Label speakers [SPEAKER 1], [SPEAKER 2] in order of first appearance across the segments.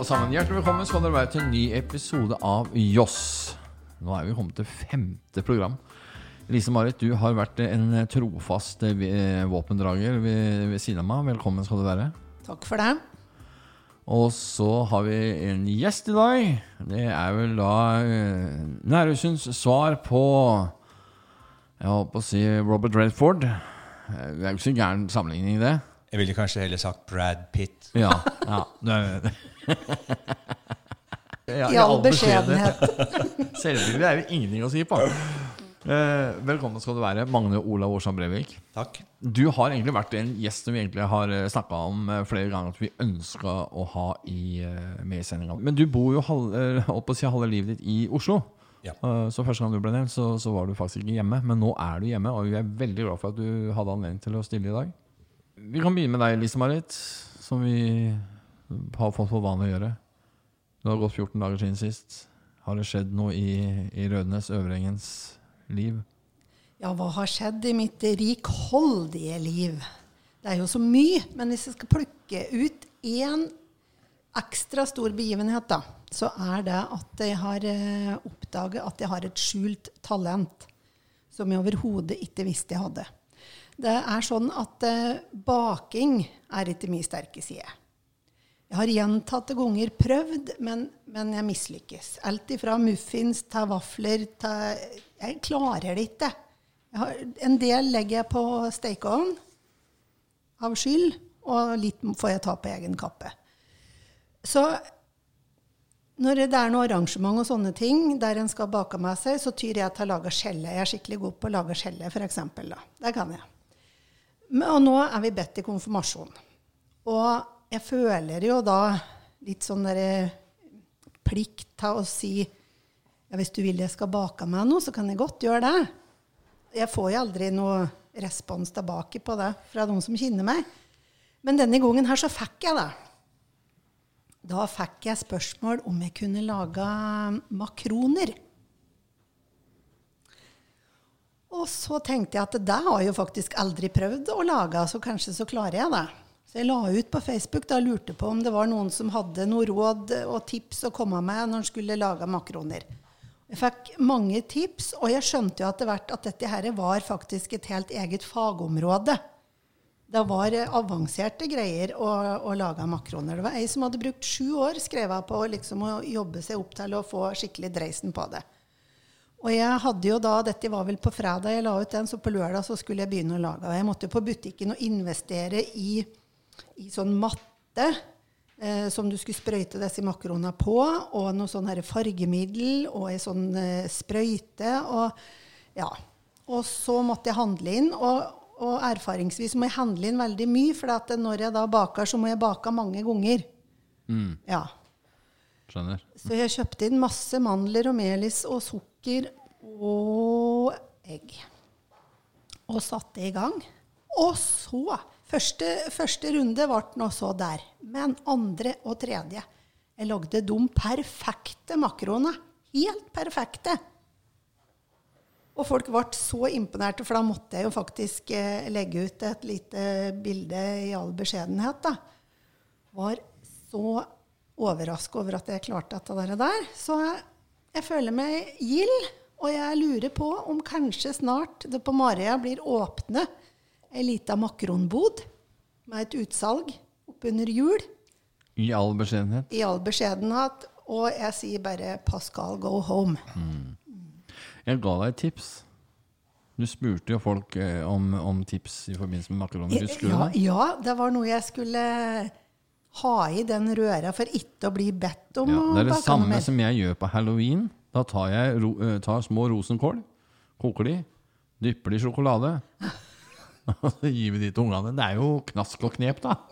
[SPEAKER 1] alle sammen. Hjertelig velkommen skal dere være til en ny episode av Joss. Nå er vi kommet til femte program. Lise Marit, du har vært en trofast eh, våpendrager ved, ved siden av meg. Velkommen skal du være.
[SPEAKER 2] Takk for det.
[SPEAKER 1] Og så har vi en gjest i dag. Det er vel da eh, Nærøysunds svar på Jeg holdt på å si Robert Redford. Eh, Det er jo ikke så gæren sammenligning, det.
[SPEAKER 3] Jeg ville kanskje heller sagt Brad Pitt.
[SPEAKER 1] Ja. ja det Ja,
[SPEAKER 2] I all beskjedenhet.
[SPEAKER 1] Selvbildet er jo ingenting å si på. Eh, velkommen skal du være, Magne Olav Årstad Brevik.
[SPEAKER 3] Takk.
[SPEAKER 1] Du har egentlig vært en gjest som vi egentlig har snakka om eh, flere ganger at vi ønska å ha i, eh, med i sendinga. Men du bor jo halve eh, si, halve livet ditt i Oslo.
[SPEAKER 3] Ja.
[SPEAKER 1] Eh, Så første gang du ble nevnt, så, så var du faktisk ikke hjemme. Men nå er du hjemme, og vi er veldig glad for at du hadde anledning til å stille i dag. Vi kan begynne med deg, Lise Marit, som vi har fått for vane å gjøre. Det har gått 14 dager siden sist. Har det skjedd noe i, i Rødnes Øvrengens liv?
[SPEAKER 2] Ja, hva har skjedd i mitt rikholdige liv? Det er jo så mye, men hvis jeg skal plukke ut én ekstra stor begivenhet, da, så er det at jeg har eh, oppdaget at jeg har et skjult talent som jeg overhodet ikke visste jeg hadde. Det er sånn at eh, baking er ikke min sterke side. Jeg har gjentatte ganger prøvd, men, men jeg mislykkes. Alt ifra muffins til vafler til Jeg klarer det ikke. Har, en del legger jeg på stekeovn av skyld, og litt får jeg ta på egen kappe. Så når det er noe arrangement og sånne ting der en skal bake med seg, så tyr jeg til å lage skjelle. Jeg er skikkelig god på å lage skjelle, f.eks. Det kan jeg. Men, og nå er vi bedt i konfirmasjon. Og jeg føler jo da litt sånn derre plikt til å si ja, hvis du vil jeg skal bake meg noe, så kan jeg godt gjøre det. Jeg får jo aldri noe respons tilbake på det fra noen som kjenner meg. Men denne gangen her så fikk jeg det. Da fikk jeg spørsmål om jeg kunne lage makroner. Og så tenkte jeg at det har jeg jo faktisk aldri prøvd å lage, så kanskje så klarer jeg det. Så jeg la ut på Facebook da lurte på om det var noen som hadde noe råd og tips å komme med når en skulle lage makroner. Jeg fikk mange tips, og jeg skjønte jo etter hvert at dette her var faktisk et helt eget fagområde. Det var avanserte greier å, å lage makroner. Det var ei som hadde brukt sju år skrev på liksom, å jobbe seg opp til å få skikkelig dreisen på det. Og jeg hadde jo da, Dette var vel på fredag jeg la ut den, så på lørdag så skulle jeg begynne å lage. Og jeg måtte jo på butikken og investere i, i sånn matte eh, som du skulle sprøyte disse makronene på, og noe sånn her fargemiddel og ei sånn eh, sprøyte. Og, ja. og så måtte jeg handle inn. Og, og erfaringsvis må jeg handle inn veldig mye, for at når jeg da baker, så må jeg bake mange ganger. Ja.
[SPEAKER 1] Skjønner.
[SPEAKER 2] Så jeg kjøpte inn masse mandler og melis og sukker og egg. Og satte i gang. Og så Første, første runde ble nå så der. Men andre og tredje Jeg lagde de perfekte makroene. Helt perfekte. Og folk ble så imponerte, for da måtte jeg jo faktisk eh, legge ut et lite bilde i all beskjedenhet. da. Var så overraska over at jeg klarte dette der. Så jeg, jeg føler meg gild, og jeg lurer på om kanskje snart det på Marøya blir åpne ei lita makronbod med et utsalg oppunder jul.
[SPEAKER 1] I all beskjedenhet.
[SPEAKER 2] I all beskjedenhet. Og jeg sier bare 'Pascal, go home'.
[SPEAKER 1] Jeg ga deg et tips. Du spurte jo folk eh, om, om tips i forbindelse med makaroner. Husker du
[SPEAKER 2] Ja,
[SPEAKER 1] det?
[SPEAKER 2] ja, det var noe jeg skulle ha i den røra for ikke å bli bedt om
[SPEAKER 1] Ja, det er det samme
[SPEAKER 2] mer.
[SPEAKER 1] som jeg gjør på halloween. Da tar jeg ro, eh, tar små rosenkål, koker de, dypper de i sjokolade. Gir vi de til ungene. Det er jo knask og knep, da.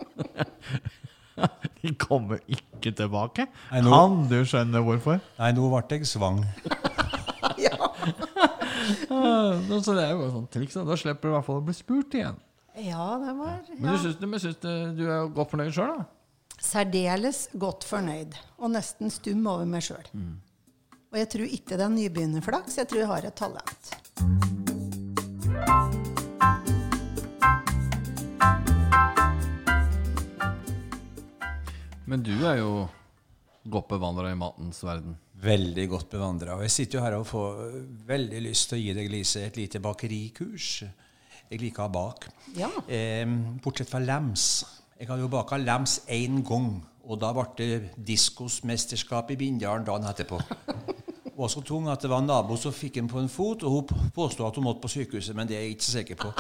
[SPEAKER 1] De kommer ikke tilbake.
[SPEAKER 3] Nei, nå-
[SPEAKER 1] Kan du skjønne hvorfor?
[SPEAKER 3] Nei, nå ble jeg svang.
[SPEAKER 2] Ja.
[SPEAKER 1] Ja, Så det er jo et sånt triks. da. Da slipper du i hvert fall å bli spurt igjen.
[SPEAKER 2] ja, det var
[SPEAKER 1] Men du syns, men syns du, du er godt fornøyd sjøl, da?
[SPEAKER 2] særdeles godt fornøyd. Og nesten stum over meg sjøl. Og jeg tror ikke det er nybegynnerflaks. Jeg tror jeg har et talent.
[SPEAKER 1] Men du er jo godt bevandra i matens verden.
[SPEAKER 3] Veldig godt bevandra. Og jeg sitter jo her og får veldig lyst til å gi deg, Lise, et lite bakerikurs. Jeg liker å bake.
[SPEAKER 2] Ja.
[SPEAKER 3] Eh, bortsett fra lems. Jeg hadde jo baka lems én gang, og da ble det diskosmesterskap i Bindalen dagen etterpå. Hun var så tung at det var en nabo som fikk den på en fot, og hun påstod at hun måtte på sykehuset, men det er jeg ikke så sikker på.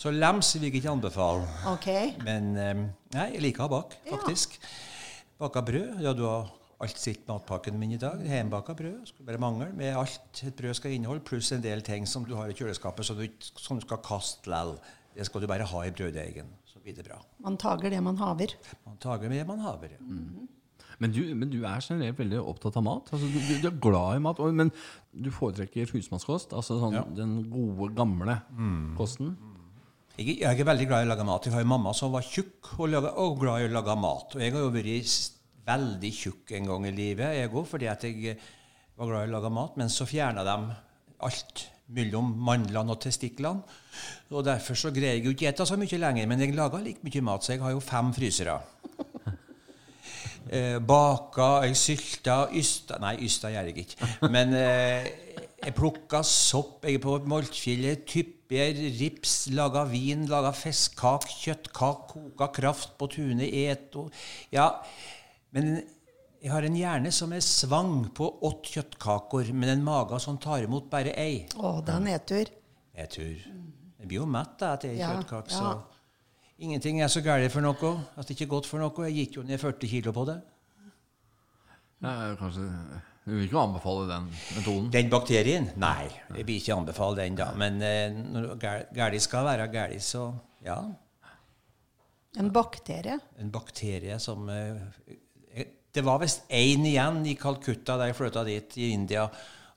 [SPEAKER 3] Så lems vil jeg ikke anbefale.
[SPEAKER 2] Okay.
[SPEAKER 3] Men eh, nei, jeg liker å bake,
[SPEAKER 2] Ja.
[SPEAKER 3] faktisk. Baka brød. Ja, du har alt sitt matpakken min i dag. Hjemmebaka brød. Skulle bare mangle med alt et brød skal inneholde, pluss en del ting som du har i kjøleskapet som du, som du skal kaste lell. Det skal du bare ha i brøddeigen. Så blir det bra.
[SPEAKER 2] Man tager det man haver.
[SPEAKER 3] Man tager det man haver. ja.
[SPEAKER 1] Men du, men du er generelt veldig opptatt av mat. Altså, du, du, du er glad i mat, men du foretrekker husmannskost? Altså sånn,
[SPEAKER 3] Ja.
[SPEAKER 1] den gode, gamle kosten?
[SPEAKER 3] Jeg, jeg er veldig glad i å lage mat. Jeg har en mamma som var tjukk og, laget, og glad i å lage mat. Og jeg har jo vært veldig tjukk en gang i livet, jeg òg, fordi at jeg var glad i å lage mat. Men så fjerna de alt mellom mandlene og testiklene. Og derfor så greier jeg jo ikke spise så mye lenger, men jeg lager like mye mat, så jeg har jo fem frysere. Eh, baka, jeg sylta, ysta Nei, ysta gjør jeg ikke. Men eh, jeg plukka sopp, jeg er på Moltfjellet, typer, rips, laga vin, laga festkak, kjøttkake, koka kraft på tunet, et og Ja, men jeg har en hjerne som er svang på åtte kjøttkaker, men en mage som tar imot bare ei.
[SPEAKER 2] Å, det er nedtur.
[SPEAKER 3] Nedtur. Jeg blir jo mett da, etter ei
[SPEAKER 2] Ja,
[SPEAKER 3] kjøttkake,
[SPEAKER 2] ja.
[SPEAKER 3] så Ingenting er så galt for noe at det ikke er godt for noe. Jeg gikk jo ned 40 kilo på det.
[SPEAKER 1] Ja, kanskje Du vil ikke anbefale den metoden?
[SPEAKER 3] Den bakterien? Nei, jeg vil ikke anbefale den, da. Men eh, når gæli skal være gæli, så ja.
[SPEAKER 2] En bakterie.
[SPEAKER 3] En bakterie som eh, eh, Det var visst én igjen i Calcutta da jeg flytta dit, i India,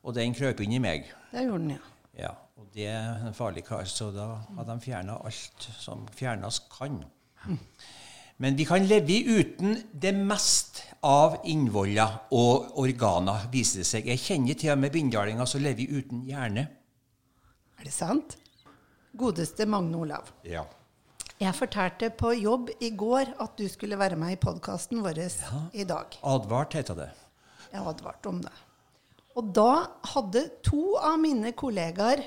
[SPEAKER 3] og den krøp inn i meg.
[SPEAKER 2] Det gjorde den, ja.
[SPEAKER 3] Ja, og det er en farlig kar, så da hadde de fjerna alt som fjernes kan. Men vi kan leve uten det mest av innvoller og organer, viser det seg. Jeg kjenner til og med bindalinger som lever uten hjerne.
[SPEAKER 2] Er det sant? Godeste Magne Olav.
[SPEAKER 3] Ja.
[SPEAKER 2] Jeg fortalte på jobb i går at du skulle være med i podkasten vår i dag.
[SPEAKER 3] Advart heter det.
[SPEAKER 2] Jeg advarte om det. Og da hadde to av mine kollegaer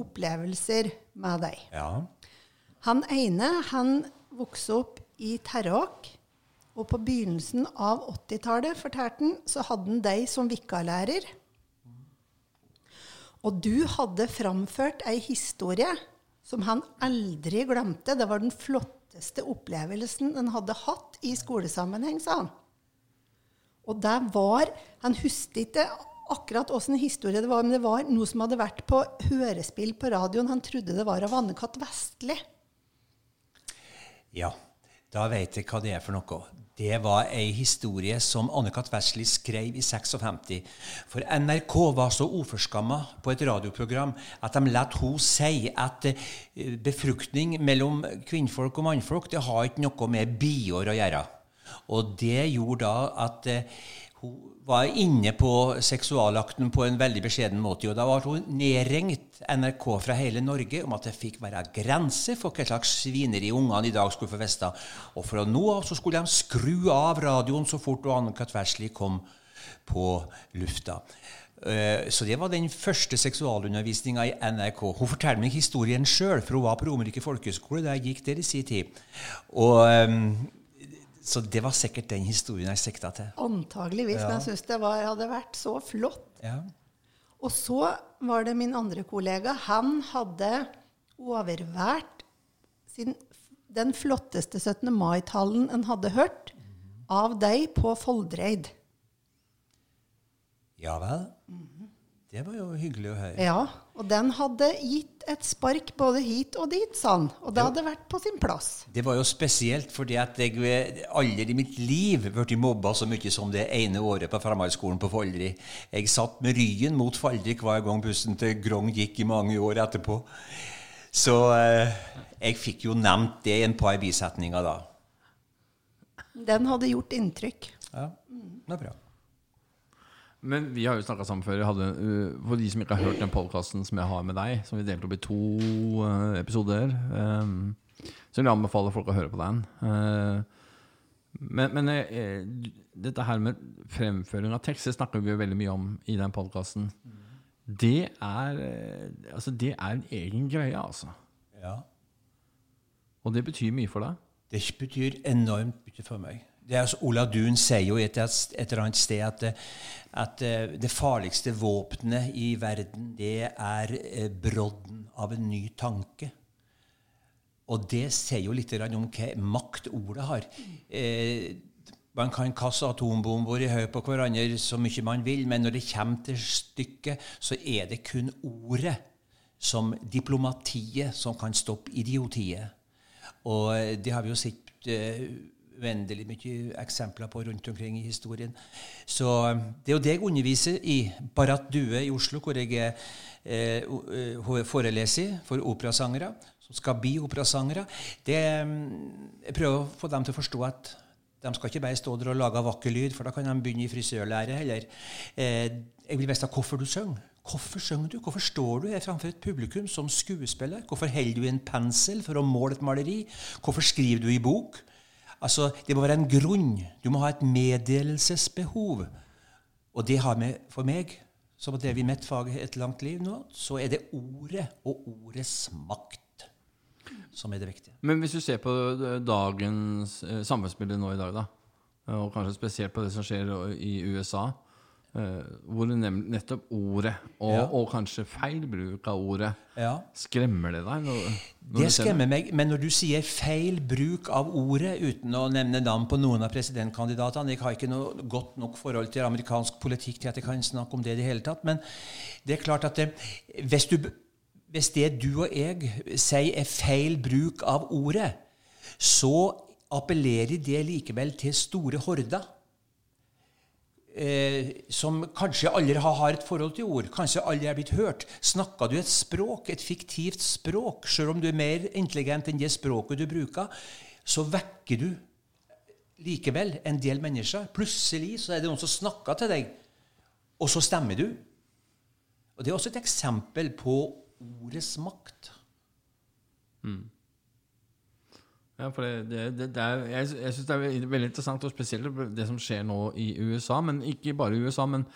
[SPEAKER 2] opplevelser med deg.
[SPEAKER 3] Ja.
[SPEAKER 2] Han ene han vokste opp i Terråk. Og på begynnelsen av 80-tallet, fortalte han, så hadde han deg som vikarlærer. Og du hadde framført ei historie som han aldri glemte. Det var den flotteste opplevelsen han hadde hatt i skolesammenheng, sa han. Og det var Han husket ikke akkurat åssen historie det var, men det var noe som hadde vært på hørespill på radioen. Han trodde det var av Anne-Kat. Vestli.
[SPEAKER 3] Ja, da vet jeg hva det er for noe. Det var ei historie som Anne-Kat. Wesley skrev i 56. For NRK var så uforskamma på et radioprogram at de lot hun si at eh, befruktning mellom kvinnfolk og mannfolk det har ikke noe med biår å gjøre. Og det gjorde da at eh, hun var inne på seksualakten på en veldig beskjeden måte. Og da ble hun nedringt NRK fra hele Norge om at det fikk være grenser for hva slags svineri ungene i dag skulle få vite. Og fra nå av så skulle de skru av radioen så fort Anne-Kat. Kom på lufta. Eh, Så det var den første seksualundervisninga i NRK. Hun forteller meg historien sjøl, for hun var på Romerike folkehøgskole da jeg gikk der i sin tid. Og, ehm, så det var sikkert den historien jeg sikta til.
[SPEAKER 2] Antageligvis. Men jeg syns det var, hadde vært så flott.
[SPEAKER 3] Ja.
[SPEAKER 2] Og så var det min andre kollega. Han hadde overvært sin, den flotteste 17. mai-tallen en hadde hørt av deg på Foldreid.
[SPEAKER 3] ja vel. Det var jo hyggelig å høre.
[SPEAKER 2] Ja, og den hadde gitt et spark både hit og dit, sa han. Og det hadde vært på sin plass.
[SPEAKER 3] Det var jo spesielt fordi at jeg aldri i mitt liv blitt mobba så mye som det ene året på Framhaldsskolen på Foldri. Jeg satt med ryggen mot Faldri hver gang bussen til Grong gikk i mange år etterpå. Så eh, jeg fikk jo nevnt det i en par bisetninger da.
[SPEAKER 2] Den hadde gjort inntrykk.
[SPEAKER 3] Ja, det er bra.
[SPEAKER 1] Men vi har jo snakka sammen før. Hadde, uh, for de som ikke har hørt den podkasten som jeg har med deg, som vi delte opp i to uh, episoder, um, så vil jeg anbefale folk å høre på den. Uh, Men, men dette her med fremføring av tekst, det snakker vi jo veldig mye om i den podkasten. Det er Altså, det er en egen greie, altså.
[SPEAKER 3] Ja.
[SPEAKER 1] Og det betyr mye for deg.
[SPEAKER 3] Det betyr enormt mye for meg. Det er Ola Dun sier jo et, et eller annet sted at, at eh, det farligste våpenet i verden, det er eh, brodden av en ny tanke. Og det sier jo litt om hva makt ordet har. Eh, man kan kaste atombomber i høy på hverandre så mye man vil, men når det kommer til stykket, så er det kun ordet, som diplomatiet, som kan stoppe idiotiet. Og det har vi jo sett uendelig mye eksempler på rundt omkring i historien. Så det er jo det jeg underviser i Barat Due i Oslo, hvor jeg er eh, foreleser for operasangere som skal bli operasangere. Jeg prøver å få dem til å forstå at de skal ikke bare stå der og lage vakker lyd, for da kan de begynne i frisørlære heller. Eh, jeg vil vite hvorfor du synger. Hvorfor synger du? Hvorfor står du her framfor et publikum som skuespiller? Hvorfor holder du i en pensel for å måle et maleri? Hvorfor skriver du i bok? Altså, Det må være en grunn. Du må ha et meddelelsesbehov. Og det har vi for meg, som har drevet mitt fag et langt liv nå, så er det ordet og ordets makt som er det viktige.
[SPEAKER 1] Men hvis du ser på dagens eh, samfunnsbilde nå i dag, da, og kanskje spesielt på det som skjer i USA, eh, hvor nettopp ordet, og, ja. og, kanskje feil bruk av ordet, ja. skremmer det deg? Når,
[SPEAKER 3] når det skremmer meg, men når du sier feil bruk av ordet, uten å nevne navn på noen av presidentkandidatene Jeg har ikke noe godt nok forhold til amerikansk politikk til at jeg kan snakke om det i det hele tatt, men det er klart at det, hvis du hvis det du og jeg sier er feil bruk av ordet, så appellerer det likevel til store horder. Eh, som kanskje aldri har et forhold til ord, kanskje aldri er blitt hørt. Snakker du et språk, et fiktivt språk, selv om du er mer intelligent enn det språket du bruker, så vekker du likevel en del mennesker. Plutselig så er det noen som snakker til deg, og så stemmer du. Og Det er også et eksempel på ordets makt. Mm.
[SPEAKER 1] Ja, for det, det, det er, jeg, jeg syns det er veldig interessant, og spesielt det som skjer nå i USA. Men ikke bare i USA, men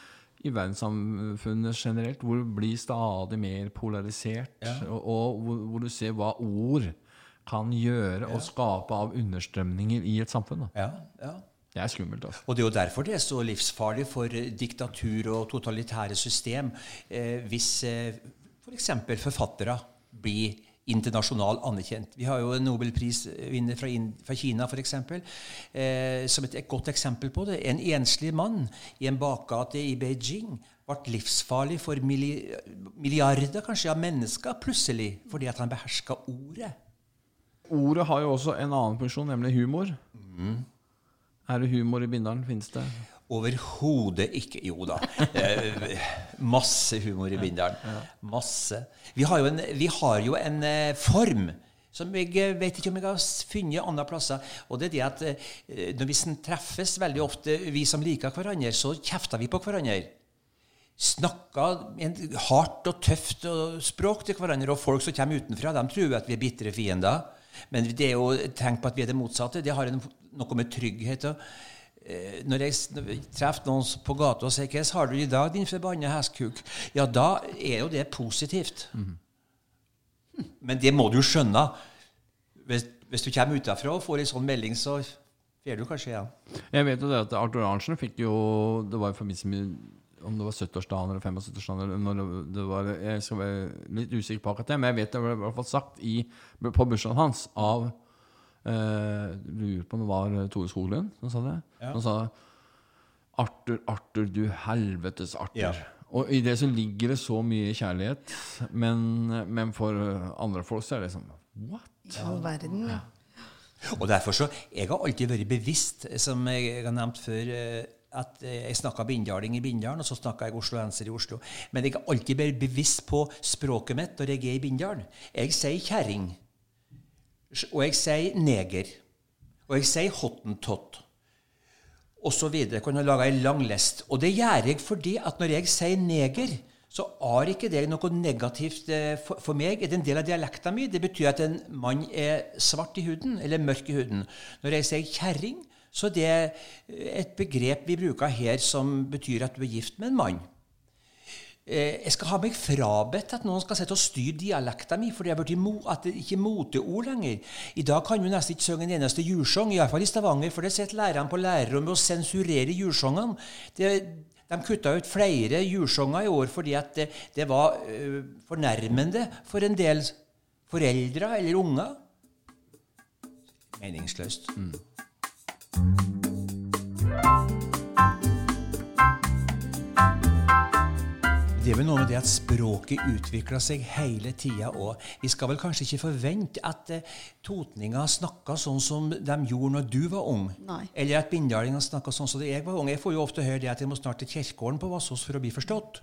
[SPEAKER 1] i verdenssamfunnet generelt, hvor det blir stadig mer polarisert. Ja. Og, og hvor, hvor, du ser hva ord kan gjøre ja. og skape av understrømninger i et samfunn.
[SPEAKER 3] Ja, ja.
[SPEAKER 1] Det er skummelt. Altså.
[SPEAKER 3] Og det er jo derfor det er så livsfarlig for diktatur og totalitære system eh, hvis eh, f.eks. For forfattere blir internasjonalt anerkjent. Vi har jo en nobelprisvinner fra, fra Kina, f.eks. Eh, som et, et, godt eksempel på det. En enslig mann i en bakgate i Beijing ble livsfarlig for milliarder kanskje av mennesker plutselig fordi at han beherska ordet.
[SPEAKER 1] Ordet har jo også en annen funksjon, nemlig humor. Mm. Er det humor i Bindalen? Fins det?
[SPEAKER 3] Overhodet ikke. Jo da. Eh, masse humor i Bindalen. Masse. Vi har jo en, har jo en eh, form som jeg eh, vet ikke om jeg har funnet andre plasser. Og det er det at når vi treffes veldig ofte, vi som liker hverandre, så kjefter vi på hverandre. Snakker hardt og tøft språk til hverandre. Og folk som kommer utenfra, de tror at vi er bitre fiender. Men det er jo tenk på at vi er det motsatte. Det har noe med trygghet og Eh, når jeg, treffer noen på gata og sier 'Hvordan har du i dag, din forbanna hestkuk?' Ja, da er jo det positivt. Mm. Men det må du skjønne. Hvis, hvis du kommer utafra og får en sånn melding, så får du kanskje igjen.
[SPEAKER 1] Jeg vet jo det at Arthur Arntzen fikk jo Det var i forbindelse med om det var 70-årsdagen eller 75-årsdagen Jeg skal være litt usikker på akkurat det, men jeg vet det ble i hvert fall sagt i, på bursdagen hans av Uh, lurer på om det var eh, Tore Skoglund som sa det. Ja. Han sa 'Arthur, Arthur, du helvetes Arthur'. Ja. Og i det så ligger det så mye kjærlighet, men, men for andre folk så er det sånn What?
[SPEAKER 2] I all verden. Ja.
[SPEAKER 3] Og derfor så, Jeg har alltid vært bevisst, som jeg har nevnt før, eh, at jeg snakka bindaling i Bindalen, og så snakka jeg osloenser i Oslo. Men jeg har alltid vært bevisst på språket mitt når jeg er i Bindalen. Jeg sier kjerring. Og jeg sier neger. Og jeg sier hottentott. Og så videre. Jeg kan lage ei lang lest. Og det gjør jeg fordi at når jeg sier neger, så har ikke det noe negativt eh, for, for meg. Er det en del av dialekta mi? Det betyr at en mann er svart i huden, eller mørk i huden. Når jeg sier kjerring, Så det er et begrep vi bruker her som betyr at du er gift med en mann. Eh, jeg skal ha meg frabedt at noen skal sitte og styre dialekta mi, for det er blitt at ikke moteord lenger. I dag kan du nesten ikke synge en eneste julesang, iallfall i Stavanger, for det sitter lærerne på lærerrommet og sensurerer julesangene. De kutta ut flere julesanger i år fordi at det, det var uh, fornærmende for en del foreldre eller unger. Meningsløst. Mm. Det er vel noe med det at språket utvikler seg hele tida òg. Vi skal vel kanskje ikke forvente at uh, totninger snakka sånn som de gjorde når du var ung.
[SPEAKER 2] Nei.
[SPEAKER 3] Eller at bindalinger snakka sånn som jeg var ung. Jeg får jo ofte høre det at jeg må snart til kirkegården på Vassås for å bli forstått.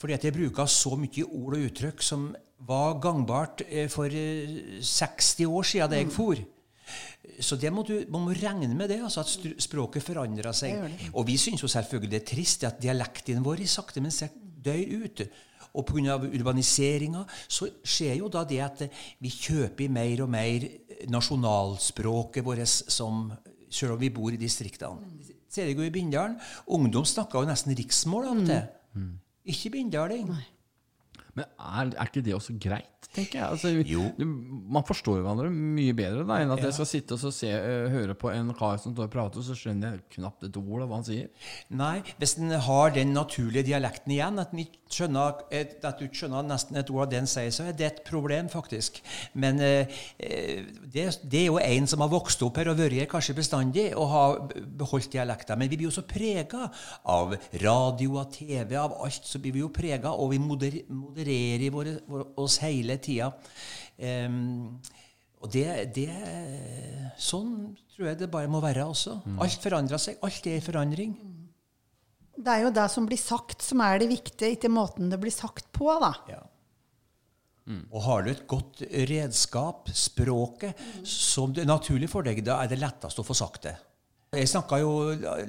[SPEAKER 3] Fordi at jeg bruker så mye ord og uttrykk som var gangbart uh, for uh, eh, 60 år siden da jeg mm. for. Så det må du, man må regne med det, altså at språket forandrer seg. Og vi syns jo selvfølgelig det er trist at dialekten vår sakte, men sikkert dør ut. Og pga. urbaniseringa så skjer jo da det at vi kjøper mer og mer nasjonalspråket vårt som selv om vi bor i distriktene. Ser du jo i Bindalen. Ungdom snakker jo nesten riksmål av og til. Ikke binddaling.
[SPEAKER 1] Men er, er, ikke det også greit? tenker jeg. Altså, du, man forstår hverandre mye bedre da, enn at ja. jeg skal sitte og se, uh, høre på en kar som står og prater, så skjønner jeg knapt et ord av hva han sier.
[SPEAKER 3] Nei, hvis en har den naturlige dialekten igjen, at, skjønner, at du skjønner nesten et ord av det en sier, så er det et problem, faktisk. Men uh, det, det, er jo en som har vokst opp her og vært her kanskje bestandig, og har beholdt dialekten. Men vi blir jo så prega av radio, av TV, av alt. Så blir vi jo prega, og vi moder, modererer våre, oss hele tida. Um, og det, det, Sånn tror jeg det bare må være også. Mm. Alt forandrer seg. Alt er i forandring.
[SPEAKER 2] Det er jo det som blir sagt, som er det viktige, ikke måten det blir sagt på. da. Ja.
[SPEAKER 3] Mm. Og har du et godt redskap, språket, mm. som det er naturlig for deg, da er det lettest å få sagt det. Jeg snakker jo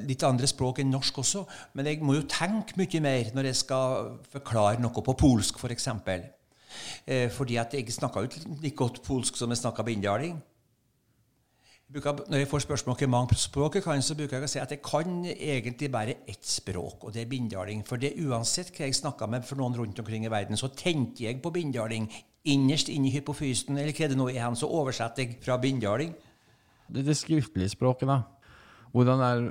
[SPEAKER 3] litt andre språk enn norsk også, men jeg må jo tenke mye mer når jeg skal forklare noe på polsk, f.eks. For eksempel. Eh, fordi at jeg snakker jo like godt polsk som jeg snakker bindaling. Når jeg får spørsmål om hvor mange språk jeg kan, så bruker jeg å si at jeg kan egentlig bare ett språk, og det er bindaling. For det uansett hva jeg snakker med for noen rundt omkring i verden, så tenker jeg på bindaling. Innerst inni hypofysen, eller hva det nå er, så oversetter jeg fra bindaling.
[SPEAKER 1] Det, det skriftlige språket, da? Hvordan er,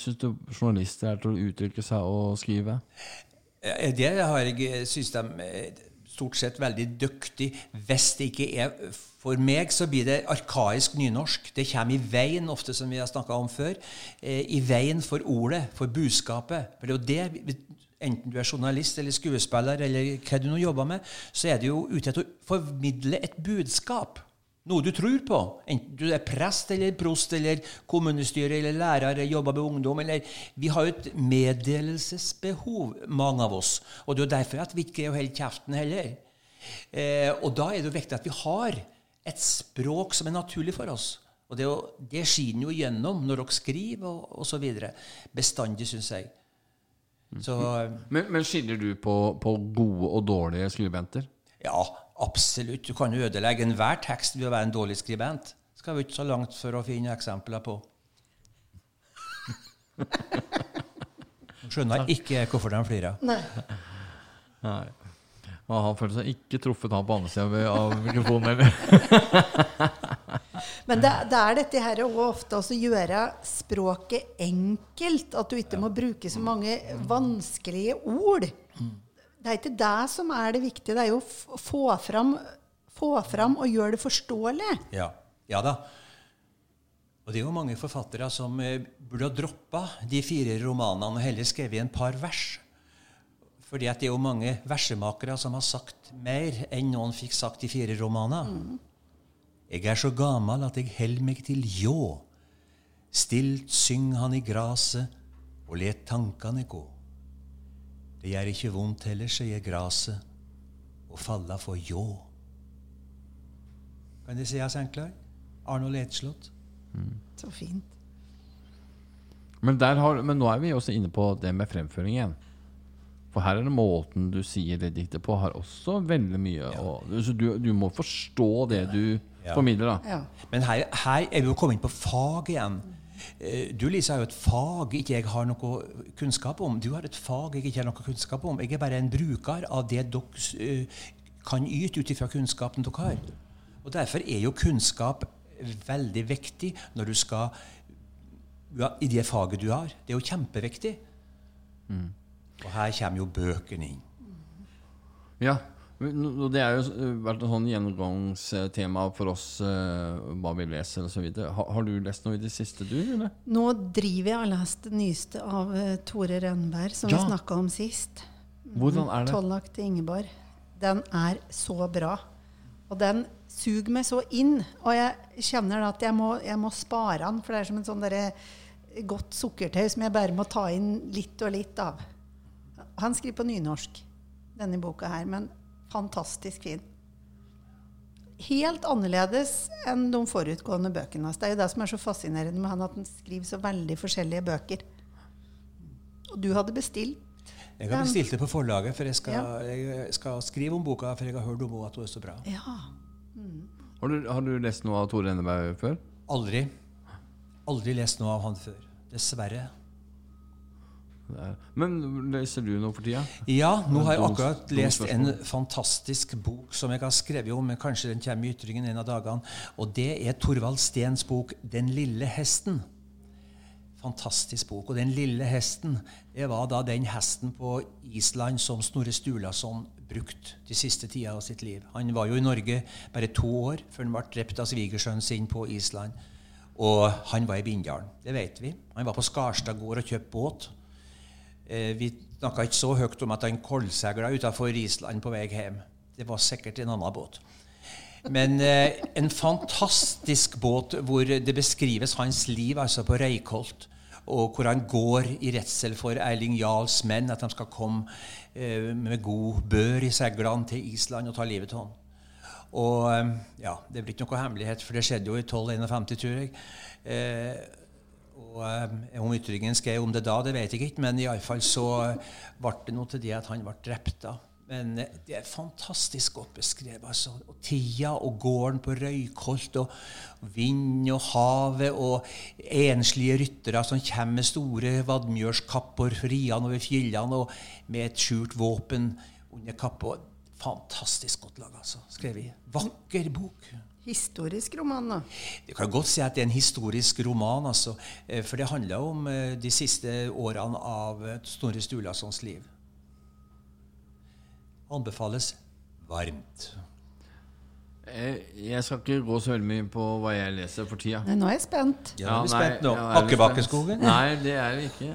[SPEAKER 1] syns du journalister er til å uttrykke seg og skrive?
[SPEAKER 3] Eh, det har jeg syns de stort sett veldig dyktig. Hvis det ikke er for meg, så blir det arkaisk nynorsk. Det kommer i veien, ofte som vi har snakka om før. Eh, I veien for ordet, for budskapet. For det er jo det, Enten du er journalist eller skuespiller eller hva du nå jobber med, så er det jo ute etter å formidle et budskap. Noe du tror på. Enten du er prest eller prost eller kommunestyre eller lærer eller jobber med ungdom. Eller, vi har jo et meddelelsesbehov, mange av oss. Og det er jo derfor at vi ikke greier å holde kjeften heller. Eh, og da er det jo viktig at vi har et språk som er naturlig for oss. Og det, det skinner jo gjennom når dere skriver og osv. Bestandig, syns jeg.
[SPEAKER 1] Så, men, men skiller du på, på gode og dårlige skribenter?
[SPEAKER 3] Ja, Absolutt. Du kan jo ødelegge enhver tekst ved å være en dårlig skribent. Skal vi ikke så langt for å finne eksempler på. Skjønner ikke hvorfor de flirer.
[SPEAKER 2] Nei.
[SPEAKER 1] Nei. Og han føler seg ikke truffet han på andre sida av mikrofonen
[SPEAKER 2] Men det, det, er dette her å ofte å gjøre språket enkelt. At du ikke må bruke så mange vanskelige ord. Det er ikke det som er det viktige. Det er jo å få fram, få fram og gjøre det forståelig.
[SPEAKER 3] Ja. ja da. Og det er jo mange forfattere som eh, burde ha droppa de fire romanene og heller skrevet en par vers. Fordi at det er jo mange versemakere som har sagt mer enn noen fikk sagt i fire romaner. Mm. Jeg er så gammel at jeg held meg til ljå. Stilt syng han i graset og let tankene gå. Det gjør ikke vondt heller, sier graset, å falle for ljå. Kan det sies enklere? Arnold Edslott.
[SPEAKER 2] Mm. Så fint.
[SPEAKER 1] Men, har, men, nå er vi også inne på det med fremføring igjen. For her er det måten du sier det diktet på, har også veldig mye ja. og, Så du, du, må forstå det du ja. formidler, da.
[SPEAKER 3] Ja. Men her, her, er vi jo kommet inn på fag igjen. Eh, Du Lise, har jo et fag ikke jeg har noe kunnskap om. Du har et fag jeg ikke har noe kunnskap om. Jeg er bare en bruker av det dere eh, kan yte ut ifra kunnskapen dere har. Og Derfor er jo kunnskap veldig viktig når du skal ja, i det faget du har. Det er jo kjempeviktig. Og her kommer jo bøkene inn.
[SPEAKER 1] Ja, det har jo eh, vært et sånn gjennomgangstema for oss, eh, hva vi leser osv. Har, har du lest noe i det siste, du? eller?
[SPEAKER 2] Nå driver jeg og lest det nyeste av eh, Tore Rønneberg, som
[SPEAKER 1] Ja.
[SPEAKER 2] vi snakka om sist.
[SPEAKER 1] Hvordan er det?
[SPEAKER 2] Tollak til Ingeborg. Den er så bra. Og den suger meg så inn. Og jeg kjenner at jeg må, jeg må spare den, for det er som en sånn derre godt sukkertøy som jeg bare må ta inn litt og litt av. Han skriver på nynorsk, denne boka her, men fantastisk fin. Helt annerledes enn de forutgående bøkene hans. Det er jo det som er så fascinerende med han, at han skriver så veldig forskjellige bøker. Og du hadde bestilt
[SPEAKER 3] Jeg har bestilt det på forlaget, for jeg skal,
[SPEAKER 2] Ja.
[SPEAKER 3] jeg skal skrive om boka. For jeg har hørt om henne at hun er så bra.
[SPEAKER 2] Ja.
[SPEAKER 1] Har du, har du lest noe av Tore Enneberg før?
[SPEAKER 3] Aldri. Aldri lest noe av han før. Dessverre.
[SPEAKER 1] Men leser du noe for tida?
[SPEAKER 3] Ja, nå har jeg akkurat lest en fantastisk bok som jeg har skrevet om, men kanskje den kommer i ytringen en av dagene. Og det er Torvald Steens bok 'Den lille hesten'. Fantastisk bok. Og 'Den lille hesten' det var da den hesten på Island som Snorre Sturlason brukte de siste tida av sitt liv. Han var jo i Norge bare to år før han ble drept av svigersønnen sin på Island. Og han var i Bindalen. Det vet vi. Han var på Skarstad gård og kjøpte båt. Eh, vi snakka ikke så høyt om at han koldsegla utafor Island på vei hjem. Det var sikkert en annen båt. Men eh, en fantastisk båt hvor det beskrives hans liv altså på Reykholt. Og hvor han går i redsel for Erling Jarls menn, at de skal komme eh, med god bør i seilene til Island og ta livet av ham. Og eh, ja, det blir ikke noe hemmelighet, for det skjedde jo i 1251, tror jeg. Eh, og eh, Om ytringen skrev om det da, det vet jeg ikke, men iallfall så ble det noe til det at han ble drept. da. Men eh, det er fantastisk godt beskrevet. altså. Og tida og gården på Røykholt, og vind og havet, og enslige ryttere som kommer med store vadmjørskapper riende over fjellene og med et skjult våpen under kappa. Fantastisk godt lag, altså. Skrevet. Vakker bok.
[SPEAKER 2] Historisk roman, da.
[SPEAKER 3] Det kan godt si at det er en historisk roman, altså, eh, for det handler om eh, de siste årene av eh, Snorre Sturlasons liv. Anbefales varmt.
[SPEAKER 1] Jeg, skal ikke gå så veldig mye på hva jeg leser for tida.
[SPEAKER 2] Nei, nå er jeg spent.
[SPEAKER 3] Ja, er vi spent nå.
[SPEAKER 1] ja, vi spent? Nei, det er det ikke.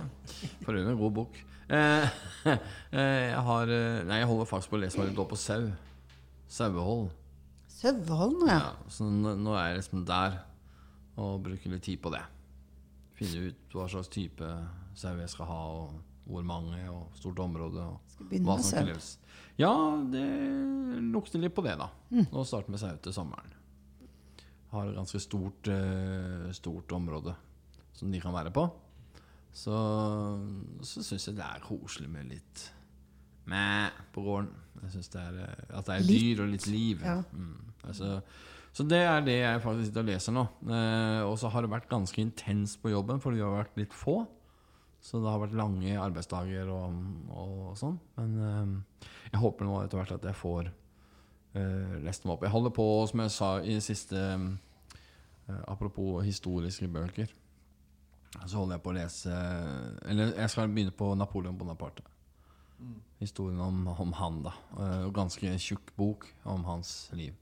[SPEAKER 1] For øvrig en god bok. Eh, eh, jeg har Nei, jeg holder faktisk på å lese meg litt opp på sau. Sauehold.
[SPEAKER 2] Søvholm, ja.
[SPEAKER 1] Ja, så nå, nå er jeg liksom der og bruker litt tid på det. Finne ut hva slags type sau jeg skal ha, og hvor mange, og stort område. Og
[SPEAKER 2] Skal begynne med sau.
[SPEAKER 1] Ja, det lukter litt på det, da.
[SPEAKER 2] Mm.
[SPEAKER 1] Nå starter med sau til sommeren. Har et ganske stort, eh, stort område som de kan være på. Så, så syns jeg det er koselig med litt mæ på gården. Jeg synes det er, eh, At det er
[SPEAKER 2] Litt.
[SPEAKER 1] dyr og litt liv.
[SPEAKER 2] Ja.
[SPEAKER 1] Mm. Altså, så det er det jeg faktisk sitter og leser nå. Eh, og så har det vært ganske intenst på jobben, for vi har vært litt få. Så det har vært lange arbeidsdager og, og sånn. Men eh, jeg håper nå etter hvert at jeg får eh, lest dem opp. Jeg holder på, som jeg sa i siste eh, Apropos historiske bøker. Så holder jeg på å lese Eller jeg skal begynne på Napoleon Bonaparte. Historien om, om han, da. Eh, ganske tjukk bok om hans liv.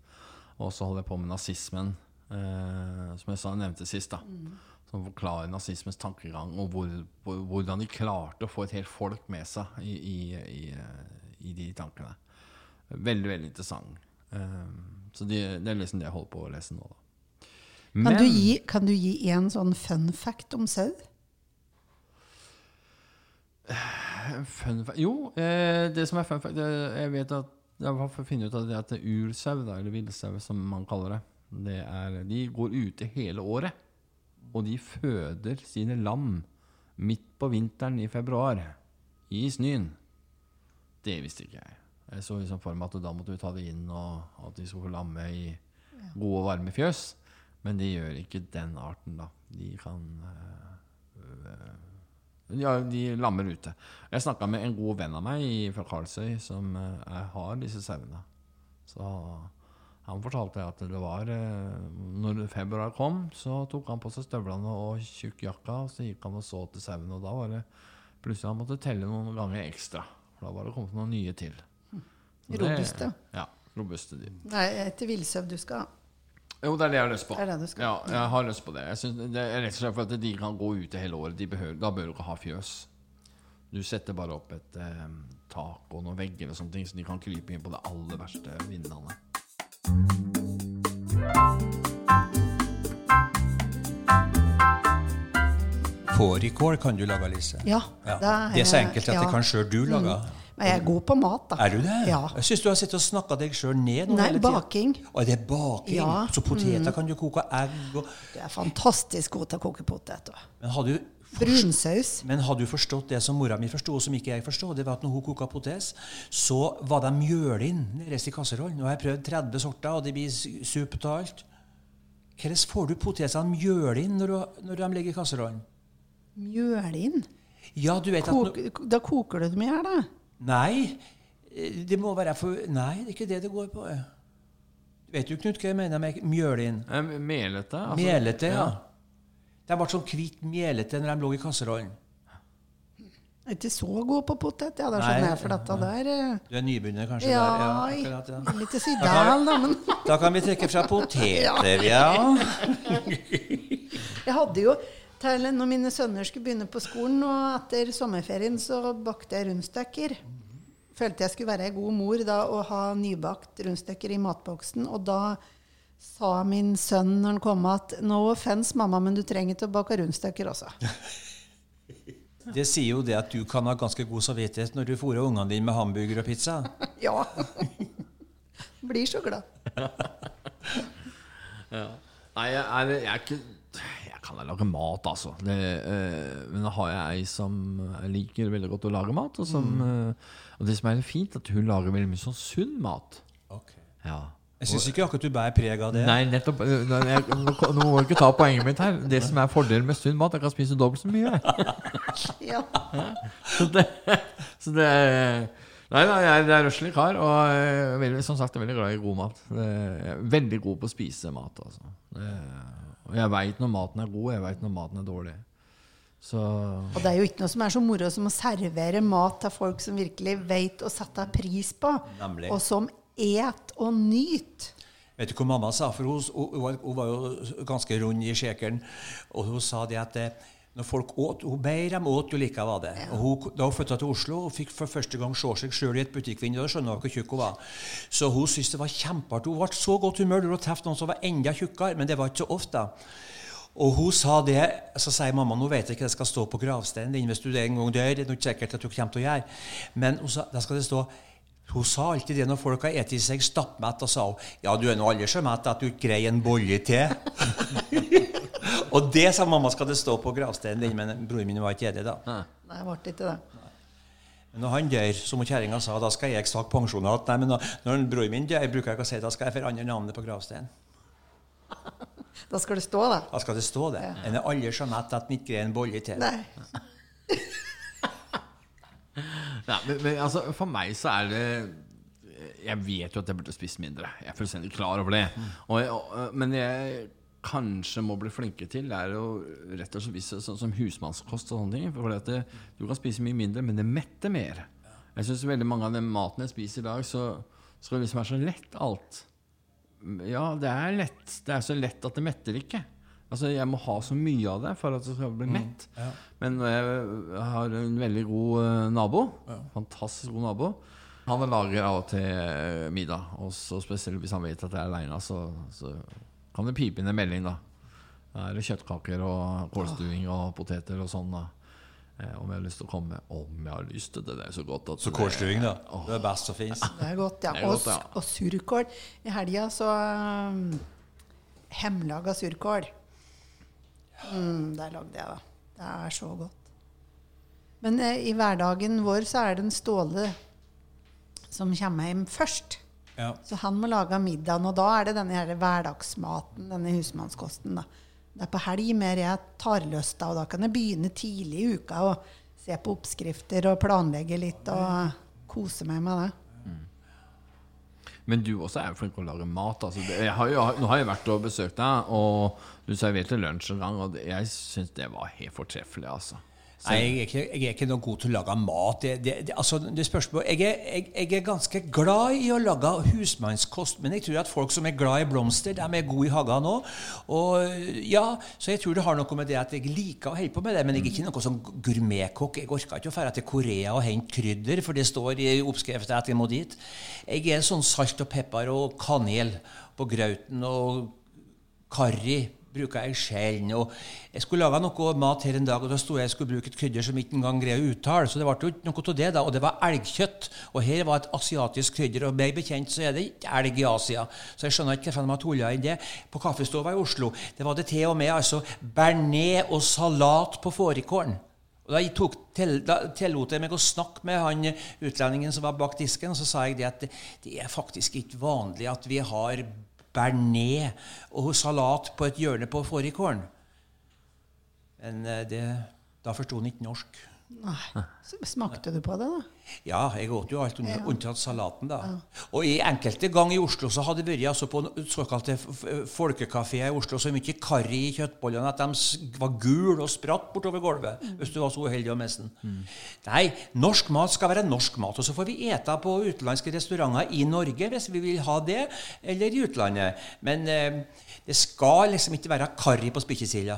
[SPEAKER 1] Og så holder jeg på med nazismen, eh, som jeg sa, nevnte sist. da Som forklarer nazismens tankegang, og hvor, hvor, hvordan de klarte å få et helt folk med seg i, i, i, eh, i de tankene. Veldig, veldig interessant. Eh, så det, det er liksom det jeg holder på å lese nå, da.
[SPEAKER 2] Kan, du gi, kan du gi en sånn fun fact om sau?
[SPEAKER 1] Fun fact Jo, eh, det som er fun fact det, Jeg vet at Jeg å finne ut av det at ursau, eller villsau som man kaller det, det er, de går ute hele året. Og de føder sine lam midt på vinteren i februar. I snøen. Det visste ikke jeg. Jeg så liksom for meg at da måtte vi ta det inn, og at de skulle få lamme i gode, varme fjøs. Men de gjør ikke den arten, da. De kan øh, Ja, de lammer ute. Jeg snakka med en god venn av meg i- fra Karlsøy som er, har disse sauene. Så han fortalte at det var øh, Når februar kom, så tok han på seg støvlene og tjukkjakka, og så gikk han og så til sauene, og da var det plutselig han måtte telle noen ganger ekstra. For da var det kommet noen nye til. Så det-
[SPEAKER 2] Robuste.
[SPEAKER 1] Ja. Robuste dyr.
[SPEAKER 2] Nei, etter villsau du skal ha.
[SPEAKER 1] Jo, det er det jeg har lyst på.
[SPEAKER 2] Det er det du skal.
[SPEAKER 1] Ja, jeg har lyst på det. Jeg synes det er rett og slett for at de kan gå ute hele året. De behøver, da bør du ikke ha fjøs. Du setter bare opp et eh, tak og noen vegger og sånne ting, så de kan krype inn på det aller verste vindene.
[SPEAKER 3] Fårikål kan du lage, Lise.
[SPEAKER 2] Ja,
[SPEAKER 3] Ja.
[SPEAKER 2] det er-
[SPEAKER 3] Det er så enkelt at
[SPEAKER 2] ja.
[SPEAKER 3] det kan sjøl du lage.
[SPEAKER 2] Men jeg er god på mat, da.
[SPEAKER 3] Er du det?
[SPEAKER 2] Ja.
[SPEAKER 3] Jeg syns du har sittet og snakka deg sjøl ned
[SPEAKER 2] Nei, baking.
[SPEAKER 3] Å, det er baking?
[SPEAKER 2] Ja. Mm.
[SPEAKER 3] Så poteter kan du koke egg og
[SPEAKER 2] Du er fantastisk god til å koke poteter.
[SPEAKER 3] Men har du
[SPEAKER 2] Brunsaus.
[SPEAKER 3] Men har du forstått det som mora mi forsto, og som ikke jeg forstod? Det var at når hun koka potes, så var de mjøl inn nederst i kasserollen. Nå har jeg prøvd 30 sorter, og det blir su- av alt. Hvordan får du potetene mjøl inn når, du, når de ligger i kasserollen?
[SPEAKER 2] Mjøl inn.
[SPEAKER 3] Ja, du vet at
[SPEAKER 2] Kok, da koker du dem i hjel, da.
[SPEAKER 3] Nei, eh, det må være for Nei, det er ikke det det går på. Vet du, Knut, hva jeg mener med
[SPEAKER 1] mjølin? Melete. altså-
[SPEAKER 3] Melete, ja. De ble sånn kvitt melete når de lå i kasserollen.
[SPEAKER 2] Jeg er ikke så god på potet, ja, det skjønner jeg, for dette der eh,
[SPEAKER 3] Du er nybegynner kanskje?
[SPEAKER 2] Ja,
[SPEAKER 3] der. ja akkurat, ja.
[SPEAKER 2] litt til sidal, da, men
[SPEAKER 3] Da kan vi trekke fra poteter, ja.
[SPEAKER 2] Jeg hadde jo til når mine sønner skulle begynne på skolen, og etter sommerferien så bakte jeg rundstykker. Følte jeg skulle være ei god mor da og ha nybakt rundstykker i matboksen. Og da sa min sønn når han kom at no offence, mamma, men du trenger ikke å bake rundstykker også.
[SPEAKER 3] Det sier jo det at du kan ha ganske god samvittighet når du fôrer ungene dine med hamburger og pizza.
[SPEAKER 2] Ja. Blir så glad.
[SPEAKER 1] Nei, jeg, er, jeg er ikke Jeg kan da lage mat, altså. Det, eh, men da har jeg ei som liker veldig godt å lage mat. Og, som, eh, og det som er fint, at hun lager veldig mye sånn sunn mat. Ja.
[SPEAKER 3] Jeg syns ikke akkurat du bærer preg av det.
[SPEAKER 1] Nei, nettopp. Nå, jeg, må du ikke ta poenget mitt her. Det som er fordelen med sunn mat, jeg kan spise dobbelt så mye.
[SPEAKER 2] Ja.
[SPEAKER 1] Så det, så det Nei, nei, jeg er røslig kar, og eh, veldig, som sagt, jeg er veldig glad i god mat. Jeg er veldig god på å spise mat, altså. Det, og jeg veit når maten er god, jeg veit når maten er dårlig. Så
[SPEAKER 2] Og det er jo ikke noe som er så moro som å servere mat til folk som virkelig vet å sette pris på,
[SPEAKER 3] Nemlig.
[SPEAKER 2] og som et og nyt.
[SPEAKER 3] Vet du hva mamma sa? For hun, hun, var, hun var jo ganske rund i skjekeren. Og hun sa det at eh, når folk åt Hun ber dem åt jo like var det. Og hun, da hun flytta til Oslo og fikk for første gang se seg sjøl i et butikkvindu, da skjønner hun hvor tjukk hun var. Så hun syntes det var kjempeartig. Hun ble så godt humør når hun traff noen som var enda tjukkere, men det var ikke så ofte. Og hun sa det, så sier mamma nå vet jeg ikke det skal stå på gravsteinen din hvis du en gang dør. Det er ikke sikkert at du kommer til å gjøre. Men hun sa, da skal det stå hun sa alltid det når folk har spist seg stappmett, og sa hun, ja, du er nå aldri så mett at du ikke greier en bolle til. og det sa mamma skal det stå på gravsteinen din, men broren min var ikke enig da.
[SPEAKER 2] Nei, det ble ikke det.
[SPEAKER 3] Men når han dør, som kjerringa sa, da skal jeg snakke pensjon igjen. Nei, men når, broren min dør, bruker jeg ikke å si da skal jeg forandre navnet på gravsteinen.
[SPEAKER 2] Da skal det stå, da.
[SPEAKER 3] Da skal det stå det. En er aldri så mett at en ikke greier en bolle til.
[SPEAKER 2] Nei.
[SPEAKER 1] Nei, men, men altså, for meg så er det Jeg vet jo at jeg burde spist mindre. Jeg er fullstendig klar over det. Og, og, men jeg kanskje må bli flinkere til, er jo rett og slett sånn som husmannskost og sånne ting. For at det, du kan spise mye mindre, men det metter mer. Jeg syns veldig mange av den maten jeg spiser i dag, så skal det liksom være så lett alt. Ja, det er lett. Det er så lett at det metter ikke. Altså, Jeg må ha så mye av det for at det skal bli mett. Men jeg har en veldig god nabo. nabo, fantastisk god nabo Han lager av og til eh, middag. Og så spesielt hvis han vet at jeg er aleine, så, så kan det pipe inn en melding. da er det kjøttkaker og kålstuing og poteter og sånn. da eh, Om jeg har lyst til å komme. Om jeg har lyst til det. Det er så godt at
[SPEAKER 3] Så kålstuing, da. Det er best som fins.
[SPEAKER 2] Det er godt, ja.
[SPEAKER 1] Er
[SPEAKER 2] Og,
[SPEAKER 1] godt, ja.
[SPEAKER 2] og surkål. I helga så um, Hjemmelaga surkål. Mm, der lagde jeg, da. Det er så godt. Men eh, i hverdagen vår så er det en Ståle som kommer hjem først.
[SPEAKER 3] Ja.
[SPEAKER 2] Så han må lage middagen, og da er det denne her hverdagsmaten, denne husmannskosten. da. Det er på helg mer jeg tar løs da, og da kan jeg begynne tidlig i uka og se på oppskrifter og planlegge litt og kose meg med det.
[SPEAKER 1] Men du også er jo flink til å lage mat. Altså. Jeg har jo, nå har jeg vært og besøkt deg, og du serverte lunsj en gang, og jeg syns det var helt fortreffelig. Altså.
[SPEAKER 3] Nei, jeg er, ikke, jeg er ikke noe god til å lage mat. Det, det, det, altså, det spørs jeg, er, jeg, jeg er ganske glad i å lage husmannskost, men jeg tror at folk som er glad i blomster, de er gode i hagen òg. Ja, så jeg tror det har noe med det at jeg liker å holde på med det, men jeg er ikke noe sånn gourmetkokk. Jeg orker ikke å dra til Korea og hente krydder, for det står i oppskriften at jeg må dit. Jeg er sånn salt og pepper og kanel på grauten og Karri bruker jeg sjelden. Og jeg skulle lage noe mat her en dag, og da sto jeg og skulle bruke et krydder som ikke engang greier å uttale. Så det ble jo ikke noe av det, da. Og det var elgkjøtt. Og her var et asiatisk krydder. Og meg bekjent så er det ikke elg i Asia. Så jeg skjønner ikke hvorfor de har tulla inn det. På kaffestova i Oslo det var det til og med altså bearnés og salat på fårikålen. Da, til, da tillot jeg meg å snakke med han utlendingen som var bak disken, og så sa jeg det at det, det er faktisk ikke vanlig at vi har bearnés og salat på et hjørne på fårikålen. Men eh, det, da forsto han ikke norsk.
[SPEAKER 2] Nei. Så Smakte du på det, da?
[SPEAKER 3] Ja, jeg åt jo alt unntatt unntatt salaten, da. Og i enkelte gang i Oslo så hadde det vært altså på såkalte f- folkekafeer i Oslo så mye karri i kjøttbollene at de var gule og spratt bortover gulvet hvis du var så uheldig å miste den. Nei, norsk mat skal være norsk mat. Og så får vi ete på utenlandske restauranter i Norge hvis vi vil ha det, eller i utlandet. Men eh, det skal liksom ikke være karri på spikkesila.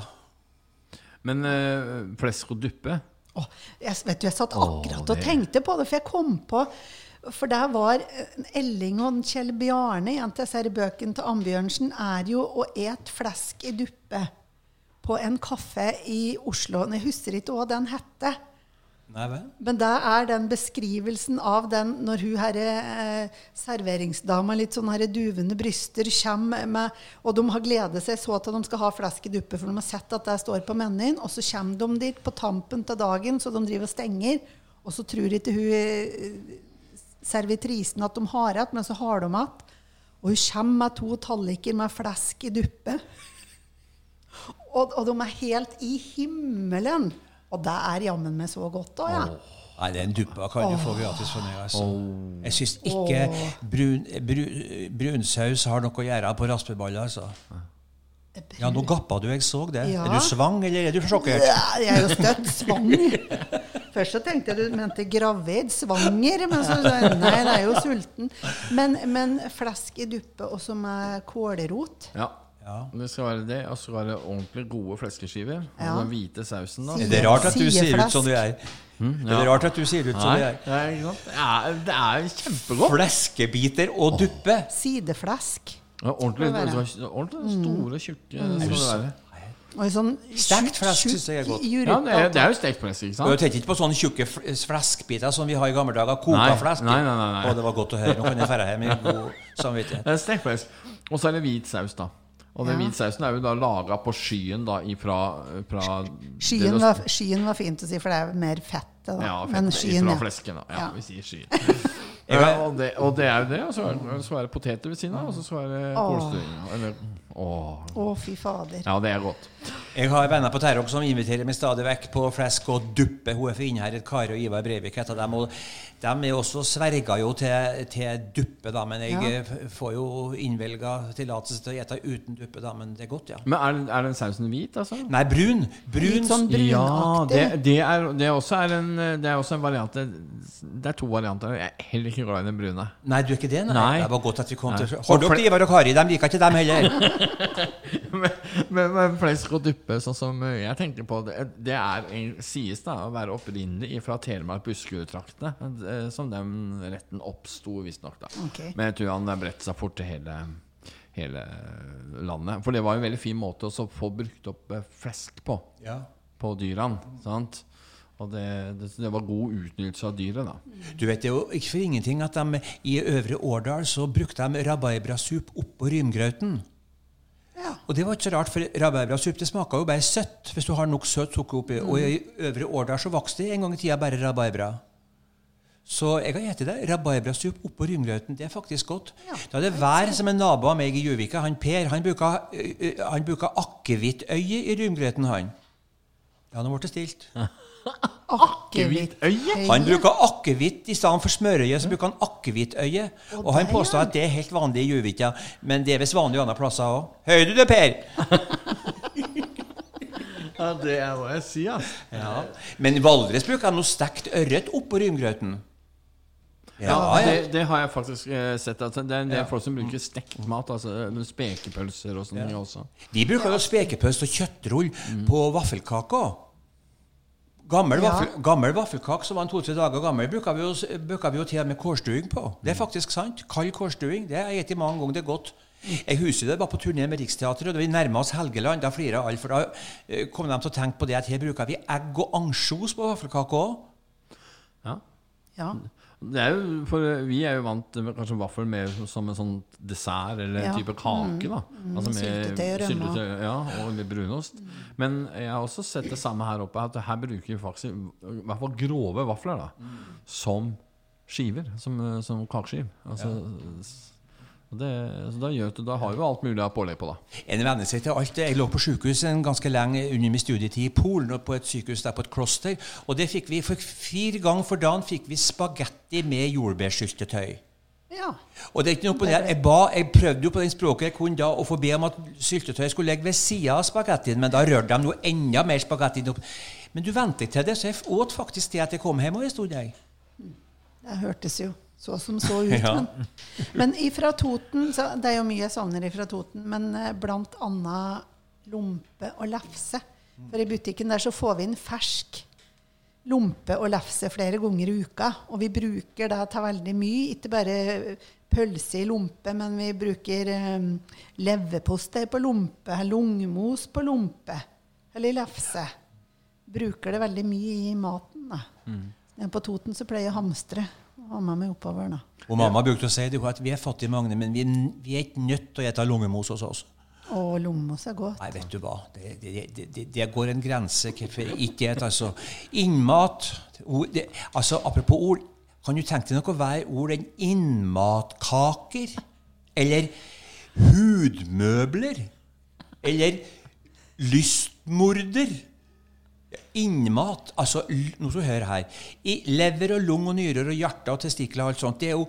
[SPEAKER 1] Men eh, flesk og duppe
[SPEAKER 2] Åh, jeg, vet du, jeg satt
[SPEAKER 1] akkurat
[SPEAKER 2] akkurat og tenkte på det, for jeg kom på For der var eh, Elling og Kjell Bjarne, en av disse bøkene til Ambjørnsen, er jo å et flesk i duppe på en kaffe i Oslo. Jeg husker ikke hva den hette.
[SPEAKER 3] Nei vel?
[SPEAKER 2] Men det er den beskrivelsen av den når hun her eh, serveringsdama, litt sånn her duvende bryster, kommer med Og de har gledet seg så til at de skal ha flesk i duppe, for de har sett at det står på menyen. Og så kommer de dit på tampen til dagen, så de driver og stenger. Og så tror ikke hun eh, servitrisen at de har igjen, men så har de igjen. Og hun kommer med to talliker med flesk i duppe. Og, og de er helt i himmelen. Og det er jammen meg så godt òg, ja.
[SPEAKER 3] Nei, den duppa kan du få gratis for meg. altså. Jeg syns ikke brun, brun, brunsaus har noe å gjøre på raspeballer. altså. Ja, nå gappa du, jeg så det.
[SPEAKER 2] Ja.
[SPEAKER 3] Er du svang, eller er du sjokkert?
[SPEAKER 2] Ja, jeg er jo støtt svang. Først så tenkte jeg du mente gravid. Svanger. Men så sa jeg nei, jeg er jo sulten. Men, men flesk i duppe også med kålrot.
[SPEAKER 1] Ja.
[SPEAKER 3] Ja.
[SPEAKER 1] Det skal være det, og så skal det være ordentlig gode fleskeskiver. Og den hvite sausen, da.
[SPEAKER 3] Er det rart at du ser ut som du er? Er det rart at du sier ut som du er?
[SPEAKER 1] det er, ikke sant? det er, det er kjempegodt.
[SPEAKER 3] Fleskebiter og duppe.
[SPEAKER 2] Sideflesk.
[SPEAKER 1] Ja, ordentlig, ordentlig store, tjukke Mm.
[SPEAKER 2] Og sånn
[SPEAKER 3] Stekt flesk syns jeg er godt.
[SPEAKER 1] Ja, det er, det er jo stekt flesk, ikke sant?
[SPEAKER 3] Du tenker ikke på sånne tjukke fleskbiter som vi har i gamle dager. Koka
[SPEAKER 1] Nei,
[SPEAKER 3] flesk.
[SPEAKER 1] nei, nei, nei, nei.
[SPEAKER 3] Og det var godt å høre. Nå kan jeg dra hjem i god samvittighet.
[SPEAKER 1] Stekt flesk. Og så er det hvit saus, da. Og den
[SPEAKER 2] Ja.
[SPEAKER 1] hvitsausen er jo da laga på skyen da ifra, fra
[SPEAKER 2] Skyen var, skyen var fint å si, for det er mer fett. Da.
[SPEAKER 1] Ja,
[SPEAKER 2] Men
[SPEAKER 1] fett,
[SPEAKER 2] skyen,
[SPEAKER 1] ifra
[SPEAKER 2] ja.
[SPEAKER 1] flesken, da. Ja,
[SPEAKER 2] Ja.
[SPEAKER 1] vi sier skyen. Ja, og, det, og det er jo det. Og så er det, så er det poteter ved siden av, og så er det kålstuing. Åh.
[SPEAKER 2] Å, fy fader.
[SPEAKER 1] Ja, det er godt.
[SPEAKER 3] Jeg har venner på Terrok som inviterer meg stadig vekk på flesk og duppe. Hun er fra Innherred, Kari og Ivar Breivik heter dem. Og de er også sverga jo til, til duppe, da. Men jeg
[SPEAKER 2] Ja.
[SPEAKER 3] får jo innvelga tillatelse til å ete uten duppe, da. Men det er godt, ja.
[SPEAKER 1] Men er, er den sausen hvit, altså?
[SPEAKER 3] Nei, brun. Brun.
[SPEAKER 2] Litt sånn
[SPEAKER 1] Ja, det, det, er, det, også er en, det er også en variant Det det er to varianter. Jeg er heller ikke glad i den brune.
[SPEAKER 3] Nei, du er ikke det? Nei.
[SPEAKER 1] Nei.
[SPEAKER 3] Det var godt at vi kom
[SPEAKER 1] Nei.
[SPEAKER 3] til Hold dere til Ivar og Kari. De liker ikke dem heller.
[SPEAKER 1] men, men, men flesk og duppe, sånn som jeg tenker på, det, det er en- sies da å være opprinnelig fra Telemark-Buskerud-traktene. eh, Som den retten oppsto, visstnok. da.
[SPEAKER 2] Ok.
[SPEAKER 1] Men jeg tror han har bredt seg fort til hele, hele landet. For det var en veldig fin måte å få brukt opp eh, flesk på.
[SPEAKER 3] Ja.
[SPEAKER 1] På dyrene. sant? Og det, det, det var god utnyttelse av dyret, da.
[SPEAKER 3] Du vet, Det er jo ikke for ingenting at de i Øvre Årdal så brukte de rabarbrasup oppå rymgrauten.
[SPEAKER 2] Ja.
[SPEAKER 3] Og det var ikke så rart, for rabarbrasuppe det smaker jo bare søtt hvis du har nok søtt sukker oppi. Og i Øvre Årdal så vokste det en gang i tida bare rabarbra. Så jeg har spist det. Rabarbrasup oppå rymgrøten. Det er faktisk godt.
[SPEAKER 2] Ja.
[SPEAKER 3] Da det hver som en nabo av meg i Gjøvika. Han Per han bruker, uh, han bruker akevittøye i rymgrøten, han. Ja, nå ble det stilt.
[SPEAKER 2] Akevittøye.
[SPEAKER 3] Han bruker akevitt i stedet for smørøye. så bruker han akevittøye. Og han påstår at det er helt vanlig i Gjøvika, men det er visst vanlig andre plasser òg. Hører du det, Per?
[SPEAKER 1] Ja, det er hva jeg sier.
[SPEAKER 3] Ja. Men i Valdres bruker de noe stekt ørret oppå rymgrøten. Ja, ja.
[SPEAKER 1] Det, det har jeg faktisk eh, sett. At det er en del
[SPEAKER 3] Ja.
[SPEAKER 1] folk som bruker stekt mat. Altså spekepølser og sånne ja. også.
[SPEAKER 3] Vi bruker jo spekepølse og kjøttrull på vaffelkaka. Gammel,
[SPEAKER 2] Ja.
[SPEAKER 3] vaffel, gammel vaffelkake som var to-tre dager gammel, bruker vi, jo, bruker vi jo til og med kårstuing på. Det er faktisk sant. Kald kårstuing. Det har jeg spist mange ganger. Det er godt. Jeg husker det var på turné med Riksteatret, og da vi nærma oss Helgeland. Da flira alle, for da eh, kom de til å tenke på det at her bruker vi egg og ansjos på vaffelkake òg.
[SPEAKER 1] Ja.
[SPEAKER 2] Ja.
[SPEAKER 1] Det er jo, for vi er jo vant med kanskje vaffel mer som en sånn dessert eller en
[SPEAKER 2] Ja.
[SPEAKER 1] type kake. da altså med
[SPEAKER 2] Syltetøy og rømme.
[SPEAKER 1] Ja, og med brunost. Men jeg har også sett det samme her oppe. At her bruker vi faktisk i hvert fall grove vafler da som skiver. Som, som kakeskiv. Altså, og det, så da, gjør, da har vi jo alt mulig av pålegg på, da.
[SPEAKER 3] En venner seg til alt. Jeg lå på sykehus en ganske lenge under min studietid i Polen, på et sykehus der på et kloster. Og det fikk vi for fire ganger for dagen fikk vi spagetti med jordbærsyltetøy.
[SPEAKER 2] ja.
[SPEAKER 3] Og det er ikke noe på det. Jeg, ba, jeg prøvde jo på den språket jeg kunne da å få be om at syltetøyet skulle ligge ved sida av spagettien, men da rørte de noe enda mer spagetti opp. Men du ventet til det, så jeg åt faktisk det at jeg kom hjem og en stund. jeg.
[SPEAKER 2] Det hørtes jo så som så ut.
[SPEAKER 3] Ja.
[SPEAKER 2] Men, men ifra Toten så Det er jo mye jeg savner ifra Toten, men eh, blant annet lompe og lefse. For i butikken der så får vi inn fersk lompe og lefse flere ganger i uka. Og vi bruker det til veldig mye. Ikke bare pølse i lompe, men vi bruker um, leverpostei på lompe, lungemos på lompe, eller lefse. Bruker det veldig mye i maten. da. Mm. På Toten så pleier jeg å hamstre ha med meg oppover. da.
[SPEAKER 3] Og mamma brukte å si at vi er fattige Magne, men vi vi er ikke nødt til å spise lungemos hos oss.
[SPEAKER 2] Og lungemos er godt.
[SPEAKER 3] Nei, vet du hva. Det, det, det, det, går en grense hvorfor ikke et, altså. Innmat ord, altså Apropos ord. Kan du tenke deg noe hver ord enn innmatkaker? Eller hudmøbler? Eller lystmorder? Innmat Altså, nå skal du høre her. I lever og lung og nyrer og hjerte og testikler og alt sånt, det er jo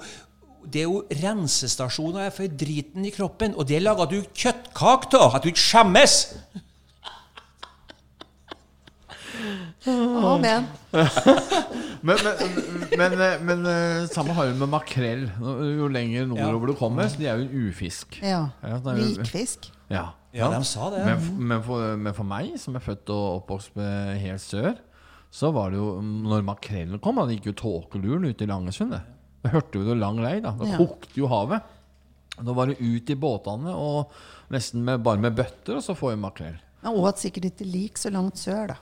[SPEAKER 3] det er jo rensestasjoner for driten i kroppen, og det lager du kjøttkake av! At du ikke skjemmes!
[SPEAKER 2] Amen.
[SPEAKER 1] Men, men, men, men, eh, samme har vi med makrell. Jo lenger nordover du kommer, så de er jo en ufisk.
[SPEAKER 2] Ja. Likfisk.
[SPEAKER 1] Ja,
[SPEAKER 3] Ja, de sa det.
[SPEAKER 1] Men, men, for, men for meg, som er født og oppvokst med helt sør, så var det jo Når makrellen kom, da, det gikk jo tåkeluren ut i Langesund. det. Da hørte vi det lang vei. Da Da
[SPEAKER 2] Ja.
[SPEAKER 1] kokte jo havet. Da var det ut i båtene og nesten med, bare med bøtter, og så får vi makrell.
[SPEAKER 2] Og at sikkert ikke lik så langt sør, da.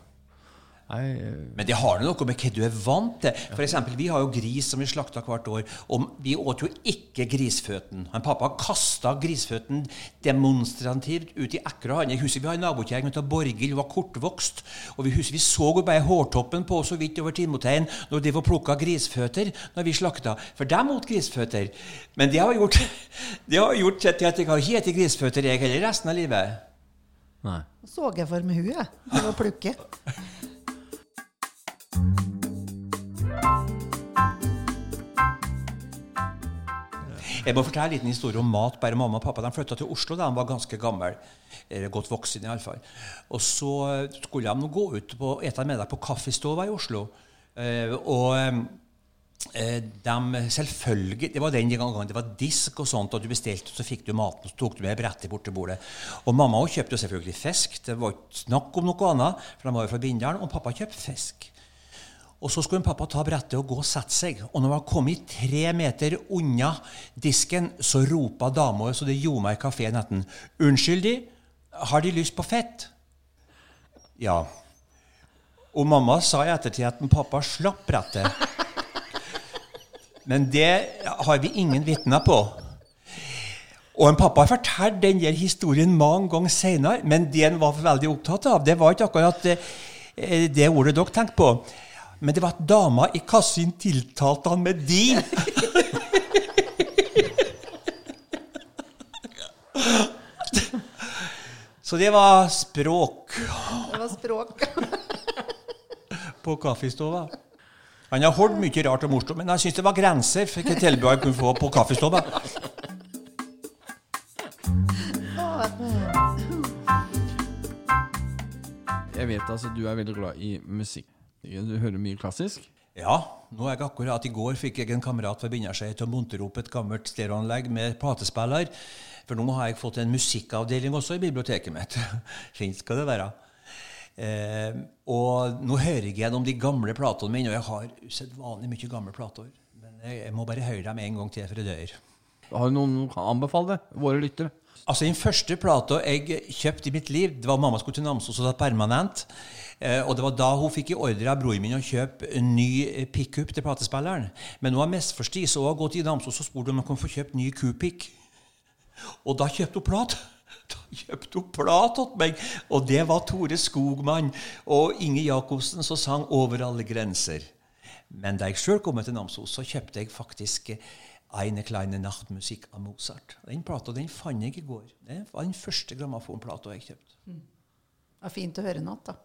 [SPEAKER 1] Nei, eh,
[SPEAKER 3] Men det har noe med hva du er vant til. For eksempel, Vi har jo gris som vi slakta hvert år. Og vi åt jo ikke grisføtten. Han Pappa kasta grisføtten demonstrativt ut i ekra. Jeg husker Vi har en nabokjerring som heter Borghild. Hun var kortvokst. Og vi husker vi så jo bare hårtoppen på så vidt over Timoteien når de var plukka grisføtter når vi slakta. For dem åt grisføtter. Men det har gjort, det har gjort til at jeg har ikke spist grisføtter jeg heller resten av livet.
[SPEAKER 1] nei.
[SPEAKER 2] Så jeg for meg huet. Det var plukke.
[SPEAKER 3] Jeg må fortelle en liten historie om mat. Bare mamma og pappa de flytta til Oslo da de var ganske gamle. Godt voksne, iallfall. Og så skulle de gå ut og spise middag på Kaffestova i Oslo. Eh, og eh, de selvfølgelig Det var den gangen det var disk og sånt, og du bestilte, så fikk du maten, så tok du med brettet bort til bordet. Og mamma kjøpte selvfølgelig fisk. Det var ikke snakk om noe annet, for de var jo fra Bindal. Og pappa kjøpte fisk. Og så skulle en pappa ta brettet og gå og sette seg. Og når han var kommet tre meter unna disken, så ropa dama så det gjorde meg i kafeen etter 'Unnskyld, de, har de lyst på fett?' Ja. Og mamma sa i ettertid at pappa slapp brettet. Men det har vi ingen vitner på. Og en pappa har fortalt den der historien mange ganger seinere, men det han var veldig opptatt av, det var ikke akkurat eh, det ordet dere tenkte på. Men det var at dama i kassen tiltalte han med de. Så det var språk
[SPEAKER 2] Det var språk.
[SPEAKER 3] på kaffestova. Han har holdt mye rart og morsomt, men jeg syns det var grenser for hvilke tilbud han kunne få på kaffestova.
[SPEAKER 1] Jeg vet altså du er veldig glad i musikk. Du hører mye klassisk.
[SPEAKER 3] Ja, nå er jeg akkurat i går fikk jeg en kamerat fra Binderseg til å montere opp et gammelt stereoanlegg med platespiller. For nå har jeg fått en musikkavdeling også i biblioteket mitt. Fint skal det være. Eh, og nå hører jeg gjennom de gamle platene mine, og jeg har usedvanlig mye gamle plater. Men jeg, jeg må bare høre dem en gang til før jeg dør.
[SPEAKER 1] Har du noen å anbefale det? Våre lyttere?
[SPEAKER 3] Altså Den første plata jeg kjøpte i mitt liv, det var mamma skulle til Namsos og var permanent. Eh, og det var da hun fikk i ordre av broren min å kjøpe ny pickup til platespilleren. Men hun har misforstått, så hun har gått i Namsos og spurt om hun kunne få kjøpt ny Q-pick. Og da kjøpte hun plat. Da kjøpte hun plat til meg, og det var Tore Skogmann og Inge Jacobsen som sang 'Over alle grenser'. Men da jeg sjøl kom til Namsos, så kjøpte jeg faktisk Eine kleine Nachtmusikk av Mozart. Den plata den fant jeg i går. Det var den første grammofonplata jeg kjøpte.
[SPEAKER 2] Det var fint å høre noe, da.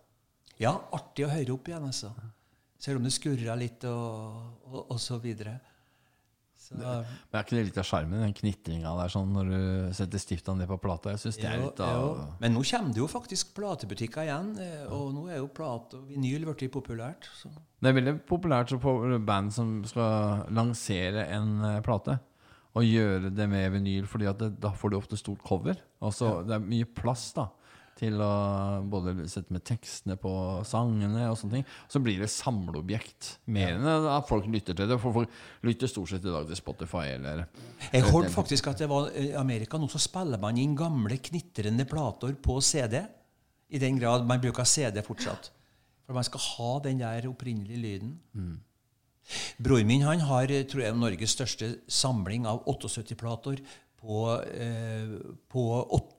[SPEAKER 3] Ja, artig å høre opp igjen, altså. Selv om det skurra litt og, og, og så videre. Så,
[SPEAKER 1] Men er ikke det litt av sjarmen, den knitringa der sånn når du setter stiftene ned på plata? Jeg synes det er litt av
[SPEAKER 3] jo. Men nå kommer det jo faktisk platebutikker igjen, eh, og nå er jo plate og vinyl blitt populært. Så.
[SPEAKER 1] Det er veldig populært for band som skal lansere en eh, plate. Og gjøre det med vinyl, Fordi det, da får du ofte stort cover. Altså, Det er mye plass da til å både sette med tekstene på sangene og sånne ting. Så blir det samleobjekt. Mer enn at folk lytter til det. For folk lytter stort sett i dag til Spotify eller
[SPEAKER 3] Jeg hørte faktisk at det var i Amerika nå så spiller man inn gamle, knitrende plater på CD. I den grad man bruker CD fortsatt. For man skal ha den der opprinnelige lyden. Broren min han har tror jeg, Norges største samling av 78-plater på, eh, på,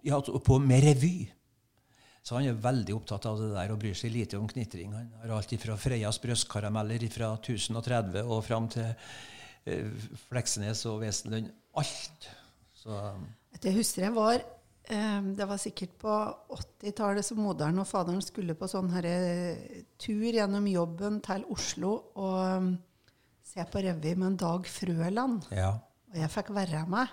[SPEAKER 3] ja, altså på, med revy. Så han er veldig opptatt av det der og bryr seg lite om knitring. Han har alt fra Freias brøstkarameller fra 1030 og fram til eh, Fleksnes og Wesenlund. Alt. Så
[SPEAKER 2] du, Jeg husker jeg var eh, Det var sikkert på 80-tallet som moderen og faderen skulle på sånn her, tur gjennom jobben til Oslo og eh, se på revy med en Dag Frøland.
[SPEAKER 3] ja.
[SPEAKER 2] Og jeg fikk være med.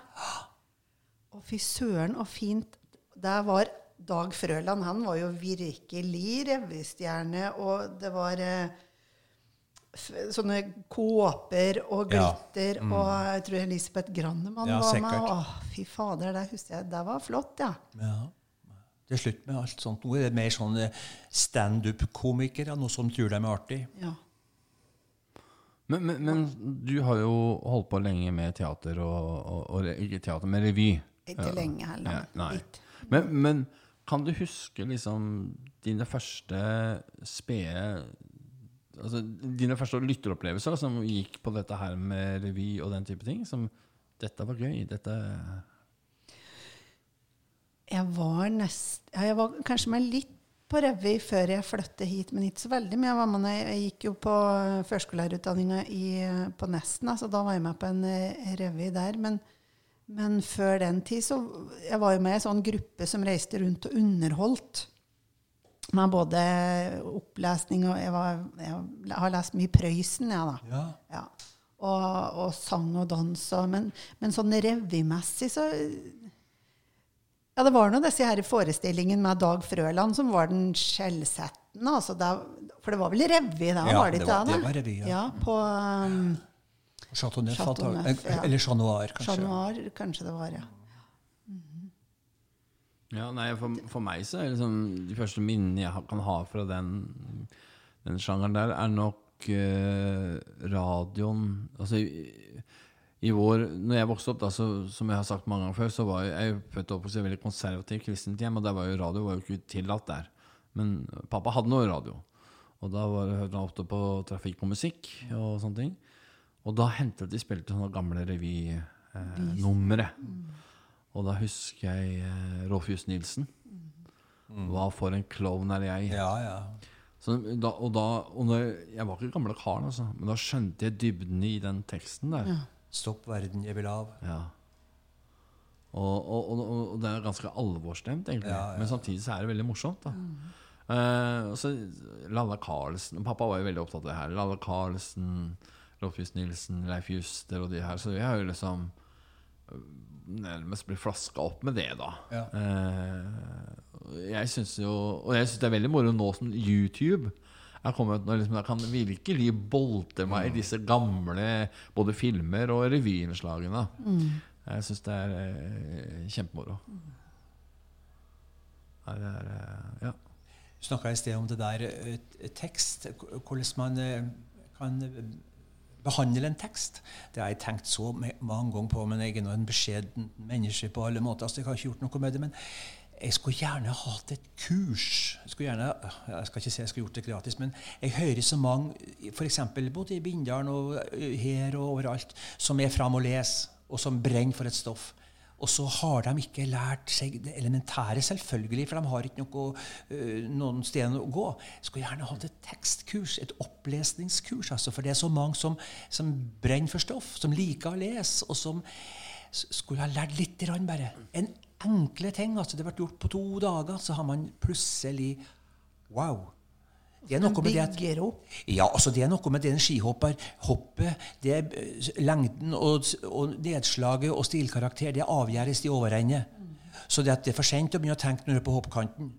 [SPEAKER 2] Og fy søren, og fint. det var Dag Frøland. Han var jo virkelig revystjerne, og det var eh, f sånne kåper og
[SPEAKER 3] Ja.
[SPEAKER 2] glitter, og jeg tror Elisabeth Grannemann
[SPEAKER 3] Ja,
[SPEAKER 2] var med. Å, fy fader, det husker jeg. Det var flott, ja.
[SPEAKER 3] ja. Det er slutt med alt sånt. Nå er det mer sånne eh, standup-komikere, noe som tror de er artig.
[SPEAKER 2] ja.
[SPEAKER 1] Men, men, men du har jo holdt på lenge med teater og, og, og Ikke teater, men revy.
[SPEAKER 2] Ikke lenge heller.
[SPEAKER 1] Ja, nei.
[SPEAKER 2] litt.
[SPEAKER 1] Men, men kan du huske liksom dine første spede Altså dine første lytteropplevelser som gikk på dette her med revy og den type ting? Som dette var gøy, dette
[SPEAKER 2] Jeg var nest... Ja, jeg var kanskje med litt på revy før jeg flyttet hit, men ikke så veldig. Men jeg var med når jeg, gikk jo på førskolelærerutdanninga på Nesten, så da var jeg med på en eh, revy der. Men, men før den tid så Jeg var jo med i en sånn gruppe som reiste rundt og underholdt. Med både opplesning og Jeg, var, jeg har lest mye Prøysen, jeg, da.
[SPEAKER 3] Ja.
[SPEAKER 2] Ja. Og, og sang og dans. Og, men, men sånn revymessig så Ja, det var nå disse her forestillingene med Dag Frøland som var den skjellsettende. Altså det- for det var vel revy da,
[SPEAKER 3] Ja,
[SPEAKER 2] var det
[SPEAKER 3] det
[SPEAKER 2] ikke
[SPEAKER 3] var-
[SPEAKER 2] det?
[SPEAKER 3] det var revy, ja.
[SPEAKER 2] ja. På um,
[SPEAKER 3] Chateau Neuf,
[SPEAKER 2] Chateau Neuf, ja.
[SPEAKER 3] Eller Chat Noir, kanskje.
[SPEAKER 2] Chat Noir, kanskje det var, ja.
[SPEAKER 1] Ja, nei, for, for meg så er liksom De første minnene jeg kan ha fra den, den sjangeren der, er nok eh, radioen Altså i, i vår Når jeg vokste opp, da, så, som jeg har sagt mange ganger før, så var jeg, jeg født opp hos et veldig konservativt kristent hjem, og der var jo radio var jo ikke tillatt der. Men pappa hadde noe radio. Og da var, hørte han ofte på trafikk og musikk og sånne ting. Og da hentet de spilte sånne gamle revynumre. Og da husker jeg eh, Rolf Just Nilsen. Hva for en klovn er jeg?
[SPEAKER 3] Ja, ja.
[SPEAKER 1] Så da, og da, og når, jeg var ikke gamle karen, altså, men da skjønte jeg dybden i den teksten der.
[SPEAKER 2] Ja.
[SPEAKER 3] Stopp verden, jeg vil av.
[SPEAKER 1] Ja. Og, og, og, og det er ganske alvorstemt, egentlig.
[SPEAKER 3] Ja, ja.
[SPEAKER 1] Men samtidig så er det veldig morsomt. da. Eh, og så Lalla Carlsen Pappa var jo veldig opptatt av det her. Lalla Carlsen, Loffjus Nilsen, Leif Juster og de her. Så jeg har jo liksom øh, nærmest blitt flaska opp med det, da.
[SPEAKER 3] Ja.
[SPEAKER 1] Eh, jeg syns jo Og jeg syns det er veldig moro nå som YouTube er kommet når liksom jeg kan virkelig bolte meg i disse gamle både filmer og revyinnslagene. Jeg syns det er eh, kjempemoro. Nei, det er eh, Ja.
[SPEAKER 3] Du snakka i sted om det der eh, tekst, hvordan man eh, kan eh, behandle en tekst. Det har jeg tenkt så mange ganger på, men jeg er nå en beskjeden menneske på alle måter, så jeg har ikke gjort noe med det. Men jeg skulle gjerne hatt et kurs. Jeg skulle gjerne, jeg skal ikke si jeg skulle gjort det gratis, men jeg hører så mange, f.eks. både i Bindalen og eh, her og overalt, som er fram og leser, og som brenner for et stoff. Og så har de ikke lært seg det elementære, selvfølgelig, for de har ikke noe, øh, noen sted å gå. Jeg skulle gjerne hatt et tekstkurs, et opplesningskurs. Altså, for det er så mange som, som brenner for stoff, som liker å lese, og som skulle ha lært litt grann bare. En enkle ting. altså Det ble gjort på to dager, så har man plutselig Wow! Det er noe med det at ja, altså det er noe med den skihopper. Hoppet, det er eh, lengden og, og nedslaget og stilkarakter, det avgjøres i overende. Så det, det er for sent å begynne å tenke når du er på hoppkanten.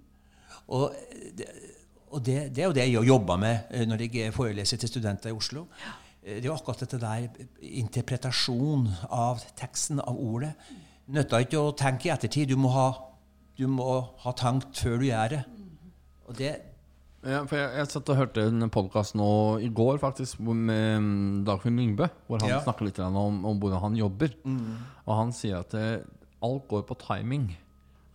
[SPEAKER 3] Og, det, og det, det er jo det jeg jobber med eh, når jeg foreleser til studenter i Oslo. Eh, Det er jo akkurat dette der interpretasjon av teksten, av ordet. Nytter ikke å tenke i ettertid. Du må ha, du må ha tenkt før du gjør det. Og det,
[SPEAKER 1] Ja, for jeg, jeg satt og hørte en podkast nå i går faktisk med mm, Dagfinn Lyngbø, hvor han
[SPEAKER 3] Ja.
[SPEAKER 1] snakker litt om, om hvordan han jobber. Og han sier at det, alt går på timing.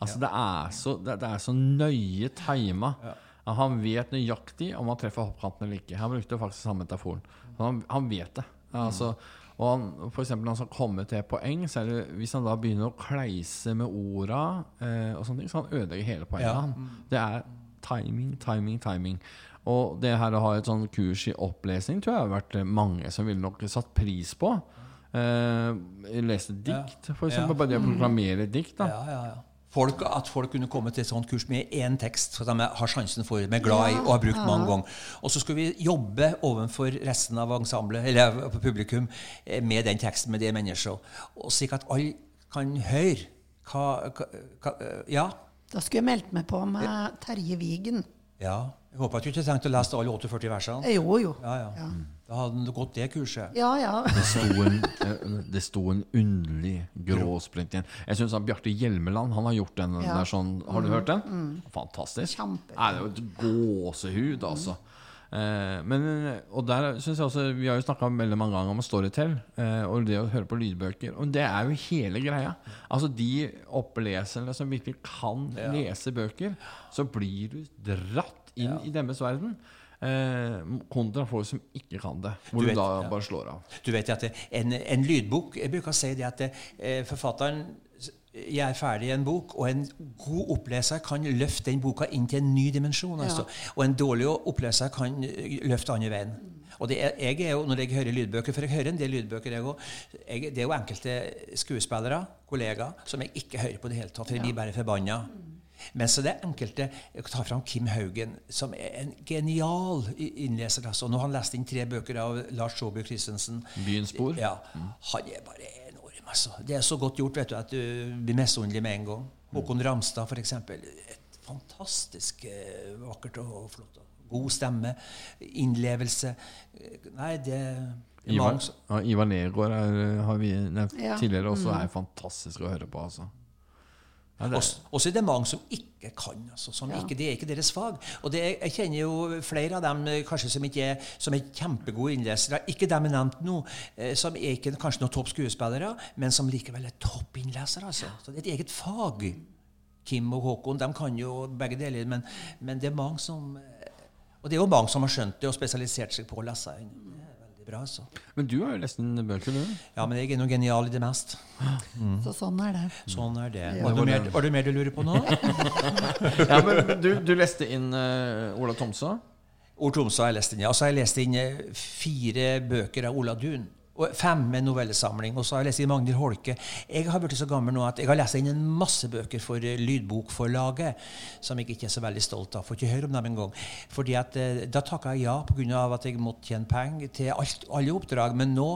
[SPEAKER 1] Altså det, er så, det, det er så nøye tima. Ja. Han vet nøyaktig om han treffer hoppkanten eller ikke. Han brukte faktisk samme metaforen. Han, han vet det. Altså, og han, for eksempel når han skal komme til poeng, så er det, hvis han da begynner å kleise med orda, eh, og sånne ting, så han ødelegger hele poenget.
[SPEAKER 3] Ja.
[SPEAKER 1] Han. Det er timing, timing, timing. Og det her å ha et sånn kurs i opplesning tror jeg har vært eh, mange som ville nok satt pris på. Eh, lese dikt, for eksempel.
[SPEAKER 3] Ja.
[SPEAKER 1] Bare det å proklamere dikt. da
[SPEAKER 3] Ja, ja, ja. Folk, at folk kunne komme til et sånt kurs med én tekst som de har sjansen for, de er glad i og har brukt mange ganger. Og så skulle vi jobbe overfor resten av ensemblet, eller på publikum eh, med den teksten, med det mennesket. Og slik at alle kan høre hva, hva, hva Ja.
[SPEAKER 2] Da skulle jeg meldt meg på med Terje Vigen.
[SPEAKER 3] ja. Jeg håper at du ikke tenkte å lese alle 48 versene.
[SPEAKER 2] Eh, Jo, jo.
[SPEAKER 3] Ja, ja. Da hadde du gått det kurset.
[SPEAKER 2] Ja, ja.
[SPEAKER 1] Det sto en, eh, det sto en underlig gråsprint igjen. Jeg syns Bjarte Hjelmeland han har gjort den
[SPEAKER 2] Ja.
[SPEAKER 1] der sånn Har du hørt den? Fantastisk.
[SPEAKER 2] Kjempefin.
[SPEAKER 1] Nei, det er jo et gåsehud, altså. Eh, men, og der synes jeg også Vi har jo snakka veldig mange ganger om Storytel eh, og det å høre på lydbøker. Og det er jo hele greia. Altså De oppleserne som virkelig kan lese bøker, så blir du dratt inn i deres verden. Eh, kontra folk som ikke kan det. Hvor
[SPEAKER 3] Du
[SPEAKER 1] du, da
[SPEAKER 3] ja.
[SPEAKER 1] bare slår av.
[SPEAKER 3] Du vet at en, en lydbok Jeg bruker å si det at eh, forfatteren er ferdig i en bok, og en god oppleser kan løfte den boka inn til en ny dimensjon. Altså. Og en dårlig oppleser kan eh, løfte andre veien. Og det er, jeg er jo, Når jeg hører lydbøker, for jeg hører en del lydbøker jeg òg Det er jo enkelte skuespillere, kollegaer, som jeg ikke hører på det hele tatt, for jeg blir bare forbanna. Men så det er enkelte Jeg tar ta fram Kim Haugen, som er en genial innleser. Altså. Nå har han lest inn tre bøker av Lars Saabye Christensen.
[SPEAKER 1] Byens spor.
[SPEAKER 3] Ja, Han er bare altså. Det er så godt gjort vet du, at du blir misunnelig med en gang. Håkon Ramstad, f.eks. Et fantastisk eh, vakkert og flott. God stemme. Innlevelse. Eh, Nei, det
[SPEAKER 1] Ivar, ja, Ivar Nergård er, har vi nevnt
[SPEAKER 2] Ja.
[SPEAKER 1] tidligere også, er fantastisk å høre på. Altså. Ja, det,
[SPEAKER 3] Også, også er det mange som ikke kan. Altså, som
[SPEAKER 2] Ja.
[SPEAKER 3] ikke, det er ikke deres fag. Og det, jeg kjenner jo flere av dem eh, kanskje som ikke er, som er kjempegode innlesere. Ikke dem jeg nevnte nå, eh, som er ikke kanskje noen topp skuespillere, men som likevel er toppinnlesere. Altså. Så det er et eget fag. Kim og Håkon de kan jo begge deler, men, men det er mange som eh, Og det er jo mange som har skjønt det og spesialisert seg på å lese. Bra, Så.
[SPEAKER 1] men du har jo lest en bøker, du?
[SPEAKER 3] Ja, men jeg er nå genial i det meste.
[SPEAKER 2] Så sånn er det.
[SPEAKER 3] Sånn er det.
[SPEAKER 2] Ja.
[SPEAKER 3] Var det mer, var det mer du lurer på nå?
[SPEAKER 1] Ja, men du, du leste inn uh, Ola Tomsa.
[SPEAKER 3] Ola Tomsa har jeg lest inn, ja. Og så har jeg lest inn eh, fire bøker av Ola Dun. Og fem med novellesamling. Og så har jeg lest inn Magnhild Holke. Jeg har blitt så gammel nå at jeg har lest inn en masse bøker for eh, Lydbokforlaget, som jeg ikke er så veldig stolt av. Får ikke høre om dem engang. Eh, da takka jeg ja pga. at jeg måtte tjene penger til alt, alle oppdrag. Men nå,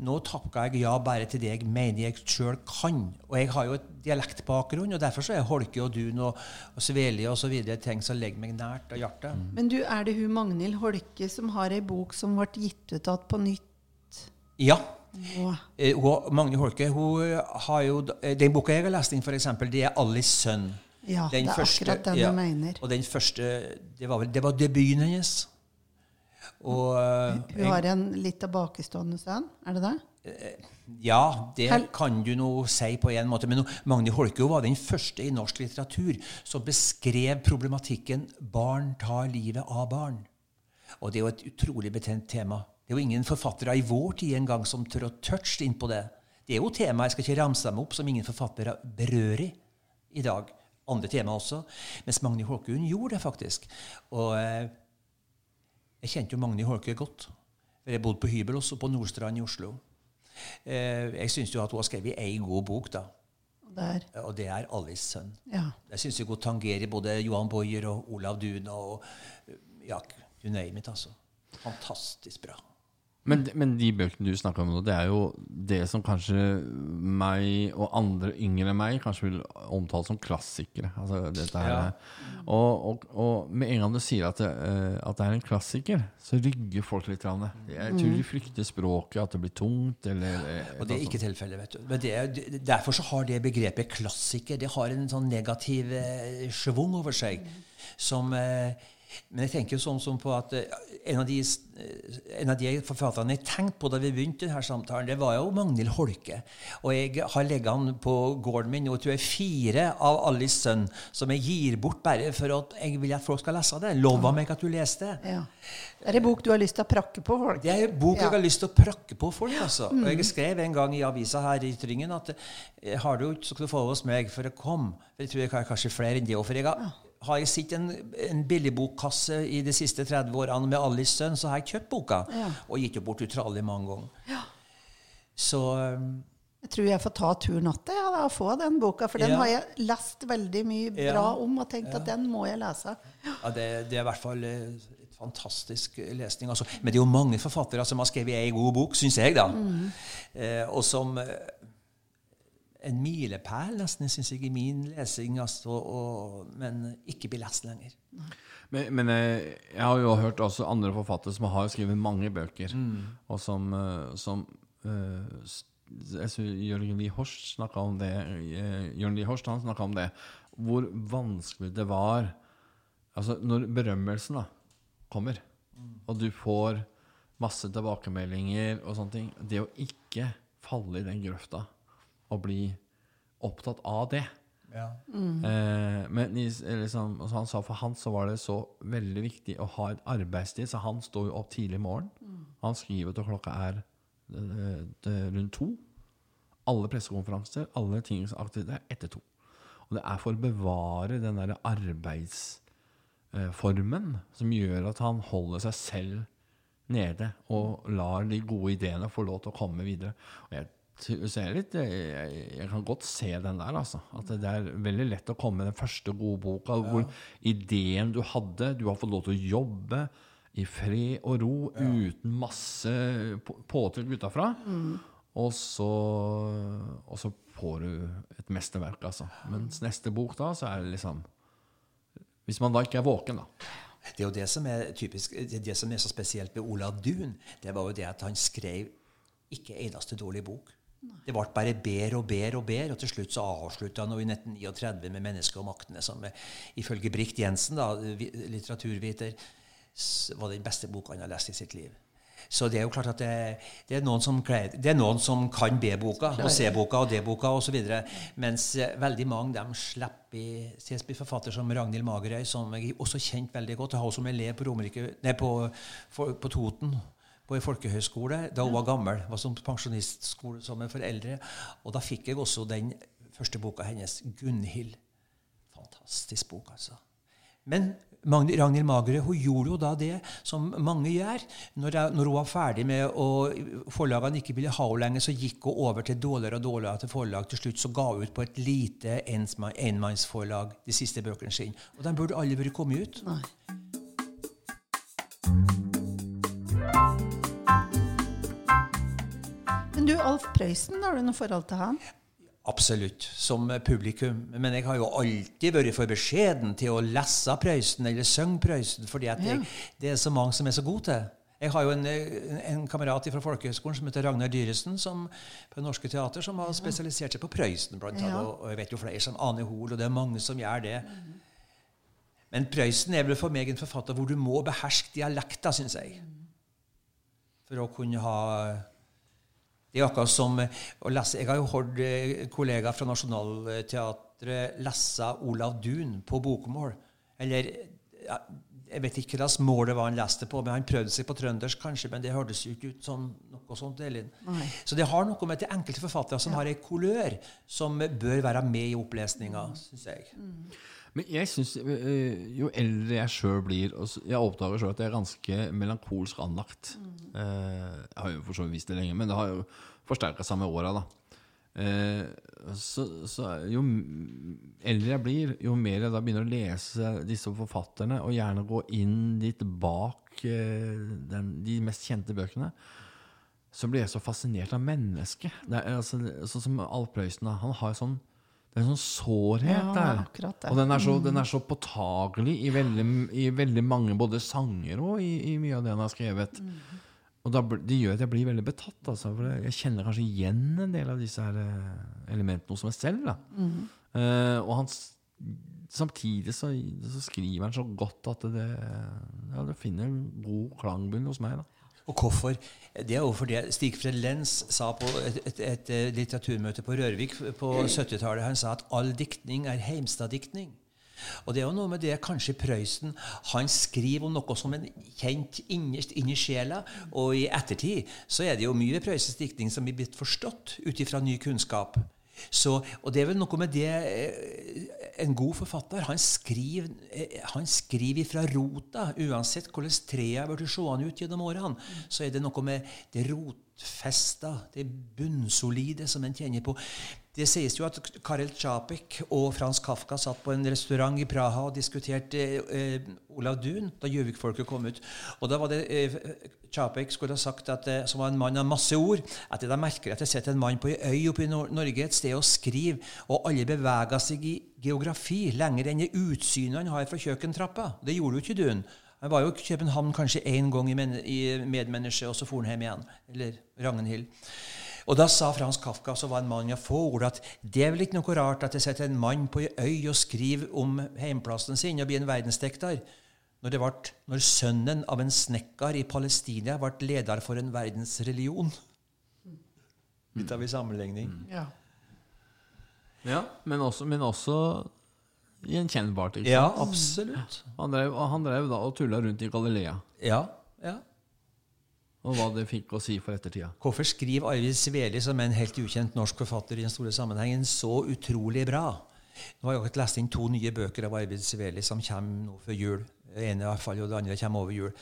[SPEAKER 3] nå takker jeg ja bare til det jeg mener jeg sjøl kan. Og jeg har jo et dialektbakgrunn, og derfor så er Holke og Dun og, og Sveli osv. ting som ligger meg nært av hjertet.
[SPEAKER 2] Men du, er det hun Magnhild Holke som har ei bok som ble gitt ut igjen på nytt?
[SPEAKER 3] Ja.
[SPEAKER 2] Wow.
[SPEAKER 3] Eh, hun, Magne Holke hun eh, har jo, eh, Den boka jeg har lest inn, eksempel, det er 'Alice sønn'.
[SPEAKER 2] Ja, det er akkurat den jeg mener.
[SPEAKER 3] Og den første Det var, vel, det var debuten hennes. Og eh,
[SPEAKER 2] Hun har en litt tilbakestående sønn, er det det?
[SPEAKER 3] Ja, det kan du nå si på en måte. Men Magne Holke var den første i norsk litteratur som beskrev problematikken 'barn tar livet av barn'. Og det er jo et utrolig betent tema. Det er jo ingen forfattere i vår tid engang som tør å touche inn på det. Det er jo tema, jeg skal ikke ramse dem opp, som ingen forfattere berører i dag. Andre tema også. Mens Magni Holke hun gjorde det faktisk. Og eh, jeg kjente jo Magni Holke godt. For jeg bodde på hybel også på Nordstrand i Oslo. Eh, jeg syns jo at hun har skrevet ei god bok, da.
[SPEAKER 2] Der.
[SPEAKER 3] Og det er 'Alice sønn'.
[SPEAKER 2] Ja.
[SPEAKER 3] Jeg syns hun tangerer både Johan Boyer og Olav Duna og ja, you name it, altså. Fantastisk bra.
[SPEAKER 1] Men, men de bøkene du snakker om nå, det er jo det som kanskje meg og andre yngre enn meg kanskje vil omtale som klassikere. Altså dette her,
[SPEAKER 3] Ja.
[SPEAKER 1] og, og, og med en gang du sier at det, eh, at det er en klassiker, så rygger folk litt. grann. Jeg tror de frykter språket, at det blir tungt. Eller, eh,
[SPEAKER 3] Og det er ikke tilfellet, vet du. Men det er, derfor så har det begrepet klassiker det har en sånn negativ eh, schwung over seg. Som eh, Men jeg tenker jo sånn som på at eh, en av de, eh, en av de forfatterne jeg tenkte på da vi begynte denne samtalen, det var jo Magnhild Holke. Og jeg har liggende på gården min nå tror jeg fire av Alice sønn som jeg gir bort bare for at jeg vil at folk skal lese det. Lova meg at du leser det.
[SPEAKER 2] ja. Det er ei bok du har lyst til å prakke på folk.
[SPEAKER 3] Det er en bok
[SPEAKER 2] Ja.
[SPEAKER 3] jeg har lyst til å prakke på folk. altså. Og Jeg skrev en gang i avisa her i Tryngen at eh, har du ikke, så skal du få hos meg for å komme. For jeg tror jeg har kanskje flere enn det. òg. For jeg har, har jeg sett en, en billigbokkasse i de siste 30 årene med Alice sønn, så har jeg kjøpt boka
[SPEAKER 2] Ja.
[SPEAKER 3] og gitt bort utrolig mange ganger. Så um,
[SPEAKER 2] Jeg tror jeg får ta turen att ja, og få den boka, for den
[SPEAKER 3] Ja.
[SPEAKER 2] har jeg lest veldig mye
[SPEAKER 3] Ja.
[SPEAKER 2] bra om og tenkt at den må jeg lese.
[SPEAKER 3] ja, det, det er i hvert fall eh, et fantastisk lesning. Altså. Men det er jo mange forfattere som har skrevet ei god bok, syns jeg, da. Eh, og som eh, en milepæl, nesten, syns jeg, i min lesing. Altså, og, men ikke blir lest lenger.
[SPEAKER 1] Men, men eh, jeg har jo hørt også andre forfattere som har skrevet mange bøker, og som, eh, som eh, Jørgen Lie Horst snakka om det. Jørgen Lie Horst han om det. Hvor vanskelig det var Altså, når berømmelsen da kommer, og du får masse tilbakemeldinger og sånne ting Det å ikke falle i den grøfta og bli opptatt av det Eh, men liksom, altså han sa for han så var det så veldig viktig å ha et arbeidstid, så han står jo opp tidlig i morgen. Han skriver til klokka er det, det- rundt to. Alle pressekonferanser, alle tingsaktiviteter etter to. Og det er for å bevare den der arbeidsformen som gjør at han holder seg selv nede og lar de gode ideene få lov til å komme videre. Og jeg litt, jeg, jeg kan godt se den der, altså. At det er veldig lett å komme med den første gode boka, hvor ideen du hadde Du har fått lov til å jobbe i fred og ro uten masse påtrykk utafra. Og så, og så får du et mesterverk, altså. Mens neste bok, da, så er det liksom Hvis man da ikke er våken, da.
[SPEAKER 3] Det er jo det som er typisk, det, er det som er så spesielt med Olav Duun. Det var jo det at han skrev ikke eneste dårlig bok. Det ble bare bedre og bedre og bedre, og til slutt så avslutta han i 1939 med 'Mennesket og maktene', som eh, ifølge Brikt Jensen, da, litteraturviter, var den beste boka han har lest i sitt liv. Så det er jo klart at det, det, er, noen som, det er noen som kan B-boka og C-boka og D-boka osv. Mens eh, veldig mange dem slipper i på forfatter som Ragnhild Magerøy, som jeg også kjent veldig godt. Jeg har også som elev på, Romerike, nei, på, på Toten på en folkehøyskole da hun var gammel. var som pensjonistskole som en foreldre. Og da fikk jeg også den første boka hennes, 'Gunhild'. Fantastisk bok, altså. Men Ragnhild Magre hun gjorde jo da det som mange gjør. Når, jeg, når hun var ferdig med og forlagene ikke ville ha henne lenger, så gikk hun over til dårligere og dårligere til forlag. Til slutt så ga hun ut på et lite enmannsforlag de siste bøkene sine. Og de burde alle vært kommet ut.
[SPEAKER 2] Nei. Alf Prøysen, har du noe forhold til han?
[SPEAKER 3] Absolutt, som publikum. Men jeg har jo alltid vært for beskjeden til å lese Prøysen eller synge Prøysen, fordi jeg, det er så mange som er så gode til. Jeg har jo en, en, kamerat fra Folkehøgskolen som heter Ragnar Dyresen, som, på Det Norske Teater, som har spesialisert seg på Prøysen, blant annet.
[SPEAKER 2] Ja.
[SPEAKER 3] Og, og jeg vet jo flere som Ane Hoel, og det er mange som gjør det. Men Prøysen er vel for meg en forfatter hvor du må beherske dialekta, syns jeg. For å kunne ha det er akkurat som å lese Jeg har jo hørt eh, kollegaer fra Nationaltheatret lese Olav Duun på bokmål. Eller Jeg vet ikke slags mål det var han leste på, men han prøvde seg på trøndersk, kanskje, men det hørtes jo ikke ut som noe sånt. Elin. Så det har noe med til enkelte forfattere som har en kulør, som bør være med i opplesninga, syns jeg.
[SPEAKER 1] Men jeg synes, øh, jo eldre jeg sjøl blir og Jeg oppdager sjøl at jeg er ganske melankolsk anlagt. Eh, jeg har jo for så vidt visst det lenge, men det har jo forsterka seg med åra. Eh, så, så jo eldre jeg blir, jo mer jeg da begynner å lese disse forfatterne, og gjerne gå inn litt bak eh, den, de mest kjente bøkene, så blir jeg så fascinert av mennesket. Altså, sånn som Alf Prøysen. Han har sånn det er en sånn sårhet der.
[SPEAKER 2] Ja.
[SPEAKER 1] Og den er så, den er så påtagelig i veldig, i veldig mange både sanger og i, i mye av det han har skrevet. Og da, det gjør at jeg blir veldig betatt. Altså, for jeg kjenner kanskje igjen en del av disse her eh, elementene hos meg selv. Da. Uh, og han, samtidig så, så skriver han så godt at det, ja, det finner god klangbunn hos meg. Da.
[SPEAKER 3] Og hvorfor? Det er jo fordi Stigfred Lenz sa på et, et, et, eh, litteraturmøte på Rørvik på 70-tallet Han sa at all diktning er Heimstad-diktning. Og det er jo noe med det kanskje Prøysen Han skriver om noe som er kjent innerst inni sjela. Og i ettertid så er det jo mye ved Prøysens diktning som er blitt forstått ut ifra ny kunnskap. Så, og det er vel noe med det eh, En god forfatter han skriver, eh, han skriver fra rota. Uansett hvordan treet har blitt seende ut gjennom årene, så er det noe med det rotfesta, det bunnsolide, som en kjenner på. Det sies jo at Karel Čapek og Frans Kafka satt på en restaurant i Praha og diskuterte eh, Olav Duun da Gjøvik-folket kom ut. Og da var det eh, skulle ha sagt, at, eh, som var en mann av masse ord, at det er merkelig at jeg sitter en mann på ei øy oppe i Nor Norge et sted og skriver, og alle beveger seg i geografi lenger enn det utsynet han har fra kjøkkentrappa. Det gjorde jo ikke Duun. Han var jo i København kanskje én gang i, i medmennesket, og så for han hjem igjen. Eller Ragnhild. Og da sa Frans Kafka, som var en mann av få ord, at det er vel ikke noe rart at det sitter en mann på ei øy og skriver om heimplassen sin og blir en verdensdikter. Når, det vart, når sønnen av en snekker i Palestina ble leder for en verdensreligion. Litt av en sammenligning.
[SPEAKER 2] Ja.
[SPEAKER 1] Ja, men også, men også gjenkjennbart. Ikke sant?
[SPEAKER 3] Ja, absolutt.
[SPEAKER 1] Han drev, han drev da og tulla rundt i Galilea.
[SPEAKER 3] Ja, ja.
[SPEAKER 1] Og hva det fikk å si for ettertida.
[SPEAKER 3] Hvorfor skriver Arvid Sveli, som er en helt ukjent norsk forfatter i den store sammenhengen, så utrolig bra? Nå har jeg akkurat lest inn to nye bøker av Arvid Sveli som kommer nå før jul. Det ene i hvert fall, og det andre kommer over jul.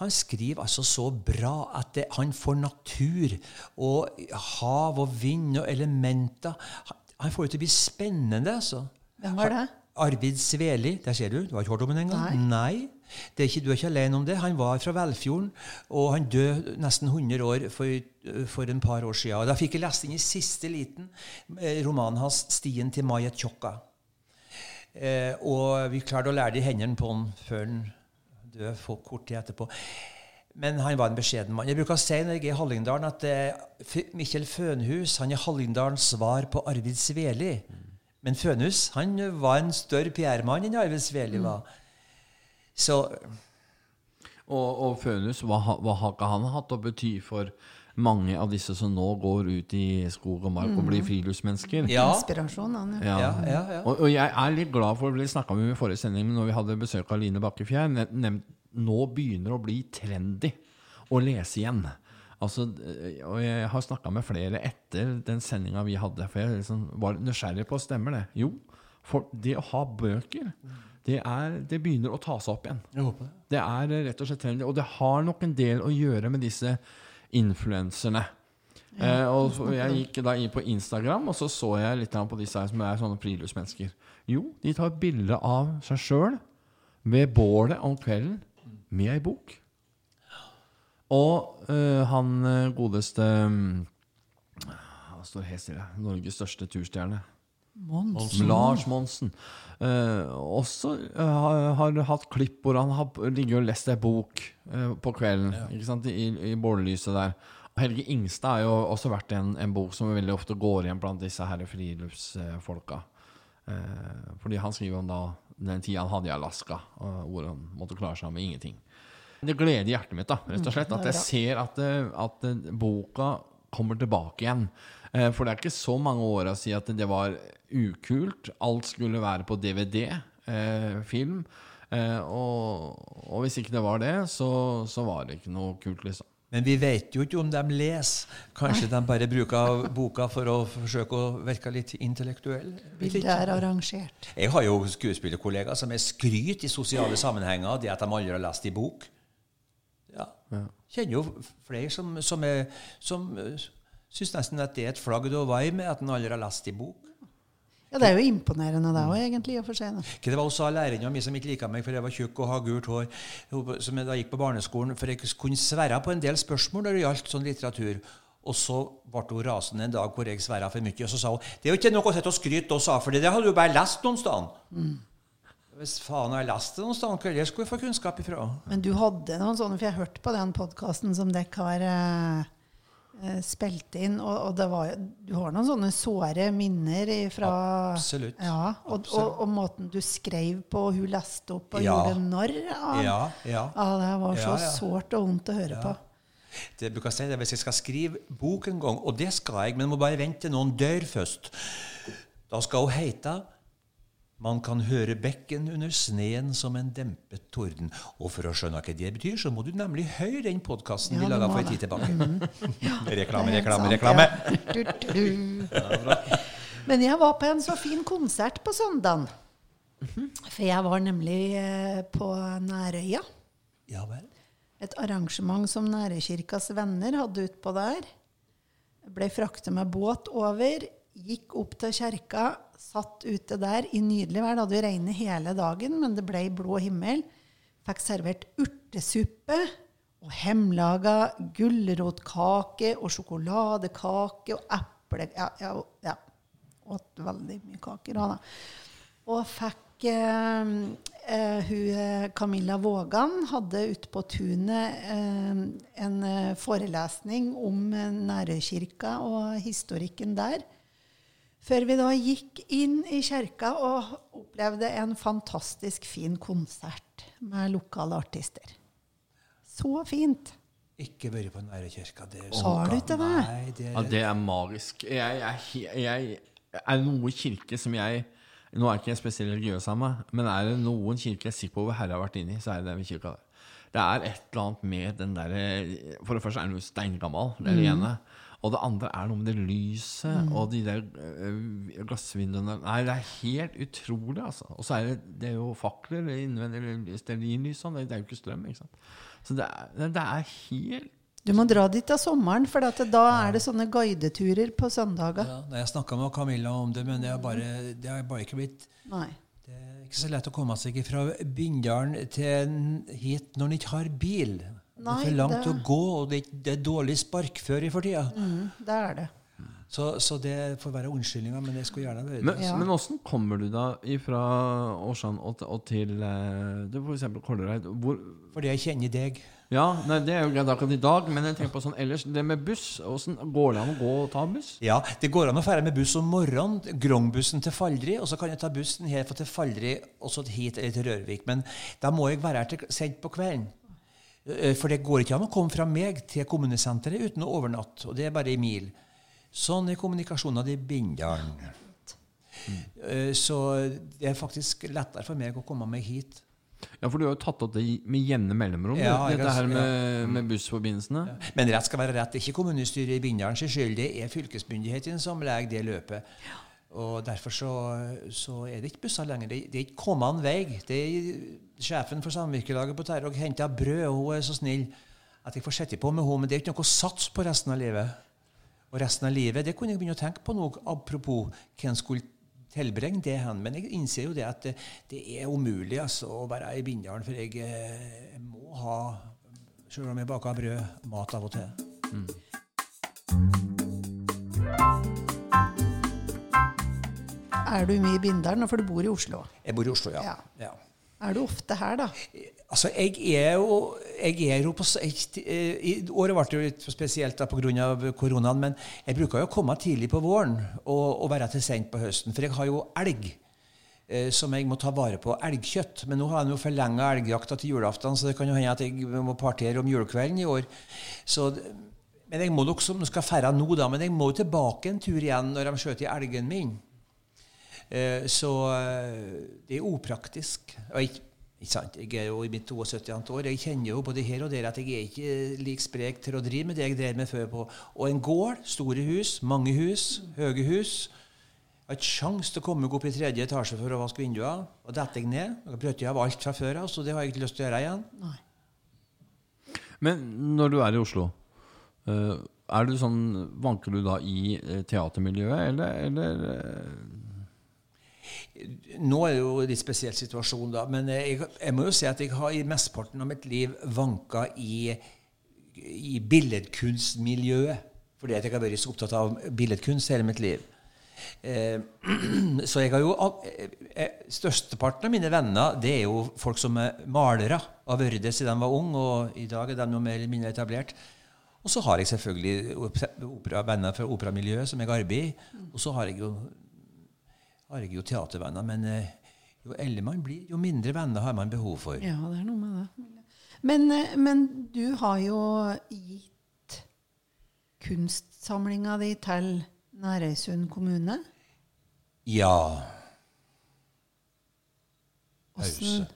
[SPEAKER 3] Han skriver altså så bra at det, han får natur og hav og vind og elementer. Han, han får det til å bli spennende, altså.
[SPEAKER 2] Hvem var det?
[SPEAKER 3] Arvid Sveli. Der ser du. Du har ikke hørt om ham engang? Nei. Det er ikke, du er ikke alene om det. Han var fra Velfjorden, og han døde nesten 100 år for, for en par år siden. Og Da fikk jeg lest inn i siste liten eh, romanen hans 'Stien til Mayet Tjokka'. Eh, og vi klarte å lære det i hendene på han før han døde kort tid etterpå. Men han var en beskjeden mann. Jeg bruker å si når jeg er i Hallingdalen, at eh, Mikkjel Fønhus han er Hallingdalens svar på Arvid Sveli. Men Fønhus han var en større PR-mann enn Arvid Sveli var. Så
[SPEAKER 1] Og, og Fønhus, hva, hva har ikke han hatt å bety for mange av disse som nå går ut i skog og mark og blir friluftsmennesker?
[SPEAKER 3] ja.
[SPEAKER 2] Inspirasjon, han, ja.
[SPEAKER 1] Ja.
[SPEAKER 3] Ja, ja, ja.
[SPEAKER 1] Og, og jeg er litt glad for det snakka vi om i forrige sending, når vi hadde besøk av Line Bakkefjær Nå begynner det å bli trendy å lese igjen. Altså, eh, og jeg har snakka med flere etter den sendinga vi hadde, for jeg liksom var nysgjerrig på stemmer det. Jo, For det å ha bøker, det, er, det begynner å ta seg opp igjen.
[SPEAKER 3] Jeg håper det.
[SPEAKER 1] Det er rett og slett trendy. Og det har nok en del å gjøre med disse influenserne. eh, og jeg gikk da inn på Instagram, og så så jeg litt på disse her som er sånne friluftsmennesker. Jo, de tar bilde av seg sjøl ved bålet om kvelden med ei bok. Og eh, han eh, godeste mm, Han står helt stille. Norges største turstjerne.
[SPEAKER 2] Mons.
[SPEAKER 1] Lars Monsen. Eh, også eh, har, har hatt klipp hvor han har ligget og lest ei bok eh, på kvelden. Ikke sant? I, i bållyset der. Helge Ingstad har jo også vært en, en bok som veldig ofte går igjen blant disse her friluftsfolka. Eh, fordi han skriver om da den tida han hadde i Alaska, og hvor han måtte klare seg med ingenting. Det gleder hjertet mitt, da, rett og slett. At jeg ser at, eh, at eh, boka kommer tilbake igjen. Eh, For det er ikke så mange åra siden at det var ukult. Alt skulle være på DVD, eh, film. Eh, og, og hvis ikke det var det, så, så var det ikke noe kult, liksom.
[SPEAKER 3] Men vi vet jo ikke om de leser. Kanskje de bare bruker boka for å forsøke å virke litt intellektuelle. Vet
[SPEAKER 2] Bildet er arrangert.
[SPEAKER 3] Jeg har jo skuespillerkollegaer som er skryt i sosiale sammenhenger av det at de aldri har lest i bok. Ja. Kjenner jo flere som, som, er, som syns nesten at det er et flagg du har vei med, at en aldri har lest i bok.
[SPEAKER 2] Ja, det er jo imponerende det òg, egentlig, for seg.
[SPEAKER 3] Hva det var hun sa lærerinna mi som ikke lika meg for jeg var tjukk og har gult hår, som jeg da gikk på barneskolen, for jeg kunne sverre på en del spørsmål når det gjaldt sånn litteratur. Og så ble hun rasende en dag hvor jeg sverra for mye, og så sa hun det er jo ikke noe å sitte og skryte av, sa for det hadde du bare lest noen sted. Hvis faen har jeg lest det noen sted, hvor skulle jeg få kunnskap ifra?
[SPEAKER 2] Men du hadde noen sånne, for jeg hørte på den podkasten som dere har eh, eh, inn, og, og det var, du har noen sånne såre minner fra
[SPEAKER 3] Absolutt.
[SPEAKER 2] Ja, og, og, og måten du skrev på, og hun leste opp og
[SPEAKER 3] Ja.
[SPEAKER 2] gjorde narr av.
[SPEAKER 3] Ja, ja.
[SPEAKER 2] Ja, det var så
[SPEAKER 3] Ja, ja.
[SPEAKER 2] sårt og vondt å høre på.
[SPEAKER 3] Det jeg bruker si det, Hvis jeg skal skrive bok en gang, og det skal jeg, men jeg må bare vente til noen dør først, da skal hun hete Man kan høre bekken under sneen som en dempet torden. Og for å skjønne hva det betyr, så må du nemlig høre den podkasten
[SPEAKER 2] Ja,
[SPEAKER 3] vi laga for en tid tilbake. reklame,
[SPEAKER 2] Det er
[SPEAKER 3] reklame,
[SPEAKER 2] sant,
[SPEAKER 3] reklame.
[SPEAKER 2] ja. Du, du. Men jeg var på en så fin konsert på søndagen. For jeg var nemlig eh, på Nærøya.
[SPEAKER 3] Ja vel.
[SPEAKER 2] Et arrangement som Nærøykirkas venner hadde utpå der. Ble fraktet med båt over, gikk opp til kjerka, satt ute der i nydelig vær. Det hadde regnet hele dagen, men det ble blå himmel. Fikk servert urtesuppe og hjemmelaga gulrotkake og sjokoladekake og eple... Ja, ja, ja. Åt veldig mye kaker da. da. Og fikk eh, eh, hun, eh, Camilla Vågan hadde ute på tunet eh, en eh, forelesning om Nærøykirka og historikken der. Før vi da gikk inn i kirka og opplevde en fantastisk fin konsert med lokale artister. Så fint.
[SPEAKER 3] Ikke vært på Nærøykirka. det er
[SPEAKER 2] Har du ikke det?
[SPEAKER 3] Nei, det
[SPEAKER 1] Ja,
[SPEAKER 3] er,
[SPEAKER 1] det er magisk. Jeg, jeg, jeg er noe kirke som jeg Nå er ikke jeg spesielt religiøs av meg, men er det noen kirke jeg er sikker på hvor Herre har vært inne i, så er det den kirka der. Det er et eller annet med den derre For det første er den jo steingammal, det er det ene. Og det andre er noe med det lyset og de der øh, glassvinduene Nei, det er helt utrolig, altså. Og så er det, det er jo fakler innvendig, stearinlys sånn. Det det er jo ikke strøm, ikke sant. Så det er, det er helt
[SPEAKER 2] Du må dra dit av sommeren, for at da er det sånne guideturer på søndager.
[SPEAKER 3] ja, jeg snakka med Camilla om det, men det har bare, det har bare ikke blitt
[SPEAKER 2] Nei.
[SPEAKER 3] Det er ikke så lett å komme seg fra Bindalen til hit når en ikke har bil. Det er for langt
[SPEAKER 2] det-
[SPEAKER 3] å gå, og det, er det er dårlig sparkføre for tida.
[SPEAKER 2] Mm, det er det.
[SPEAKER 3] Så, så det får være unnskyldninga, men jeg skulle gjerne vært
[SPEAKER 1] Men,
[SPEAKER 3] det.
[SPEAKER 2] Ja.
[SPEAKER 1] men åssen kommer du da fra Årsand og, til- og til for eksempel Kollereid? Hvor,
[SPEAKER 3] Fordi jeg kjenner deg.
[SPEAKER 1] ja, nei, Det er jo greit akkurat i dag, men jeg tenker på sånn ellers. Det med buss, hvordan går det an å gå og ta buss?
[SPEAKER 3] Ja, Det går an å ferde med buss om morgenen. Grongbussen til Faldri. Og så kan jeg ta bussen her til Faldri og så hit eller til Rørvik. Men da må jeg være her til sent på kvelden. Eh, For det går ikke an å komme fra meg til kommunesenteret uten å overnatte. Og det er bare ei mil. Sånn er kommunikasjonen i Bindalen. Eh, Så det er faktisk lettere for meg å komme meg hit.
[SPEAKER 1] Ja, For du har jo tatt opp det med jevne mellomrom,
[SPEAKER 3] Ja,
[SPEAKER 1] dette her med, med bussforbindelsene.
[SPEAKER 3] Men rett skal være rett. Det er ikke kommunestyret i Bindalen sin skyld. Det er fylkesmyndigheten som legger det løpet. Og derfor så, så er det ikke busser lenger. Det, det er ikke kommet vei. Det er sjefen for samvirkelaget på Terrog henta brød, og hun er så snill at jeg får sitte på med henne. Men det er ikke noe å satse på resten av livet. Og resten av livet, det kunne jeg begynne å tenke på nå, apropos hvem skulle tilbringe det hen. Men jeg innser jo det at det, det er umulig altså, å være i Bindalen, for jeg, eh, jeg må ha, selv om jeg baker brød, mat av og til. Mm.
[SPEAKER 2] Er du mye i Bindalen, for du bor i Oslo?
[SPEAKER 3] Jeg bor i Oslo, ja.
[SPEAKER 2] Ja.
[SPEAKER 3] ja.
[SPEAKER 2] Er du ofte her, da?
[SPEAKER 3] Altså, jeg er jo, jeg er jo på jeg, I året ble det jo litt spesielt da pga. koronaen, men jeg bruker jo å komme tidlig på våren og, og være til sent på høsten. For jeg har jo elg eh, som jeg må ta vare på. Elgkjøtt. Men nå har jeg jo forlenga elgjakta til julaften, så det kan jo hende at jeg må partere om julekvelden i år. Så, men jeg må nok, som skal ferde nå, da, men jeg må tilbake en tur igjen når de skjøter elgen min. Eh, så eh, det er upraktisk. Og ikke, ikke sant? Jeg er jo i mitt 72. år. Jeg kjenner jo både her og der at jeg er ikke like sprek til å drive med det jeg drev med før. på. Og en gård, store hus, mange hus, høye hus. Jeg har ikke sjanse til å komme meg opp i tredje etasje for å vaske vinduene. Og detter jeg ned. Da brøt jeg av alt fra før av, så det har jeg ikke lyst til å gjøre igjen.
[SPEAKER 2] Nei.
[SPEAKER 1] Men når du er i Oslo, eh, er du sånn, vanker du da i eh, teatermiljøet, eller, eller eh,
[SPEAKER 3] Nå er det jo en litt spesiell situasjon, da, men jeg, jeg må jo si at jeg har i mesteparten av mitt liv vanka i, i billedkunstmiljøet. Fordi at jeg har vært så opptatt av billedkunst hele mitt liv. Eh, så jeg har jo eh, Størsteparten av mine venner det er jo folk som er malere. Har vært det siden de var unge, og i dag er de noe mer eller mindre etablert. Og så har jeg selvfølgelig opera, venner fra operamiljøet som jeg arbeider i. Og så har jeg jo har jeg jo teatervenner. Men eh, jo eldre man blir, jo mindre venner har man behov for.
[SPEAKER 2] Ja, det er noe med det. Men, eh, men du har jo gitt kunstsamlinga di til Nærøysund kommune.
[SPEAKER 3] Ja.
[SPEAKER 2] Pause.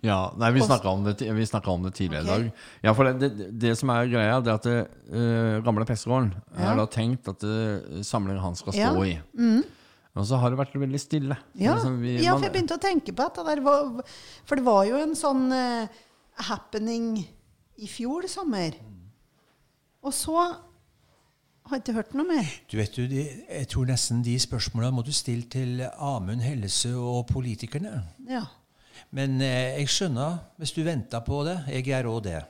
[SPEAKER 1] Ja, nei, vi snakka om, om det tidligere i
[SPEAKER 2] okay.
[SPEAKER 1] dag. Ja, for det, det, det som er greia, det er at det, uh, gamle prestegården
[SPEAKER 2] Ja.
[SPEAKER 1] er da tenkt at uh, samlingen hans skal
[SPEAKER 2] Ja.
[SPEAKER 1] stå i. Og så har det vært veldig stille.
[SPEAKER 2] Ja,
[SPEAKER 1] Liksom vi-
[SPEAKER 2] ja, for jeg begynte å tenke på dette der. For det var jo en sånn uh, happening i fjor sommer. Og så har jeg ikke hørt noe mer.
[SPEAKER 3] Du vet jo, de, Jeg tror nesten de spørsmålene må du stille til Amund Hellesø og politikerne.
[SPEAKER 2] Ja.
[SPEAKER 3] Men eh, jeg skjønner hvis du venter på det. Jeg gjør òg det.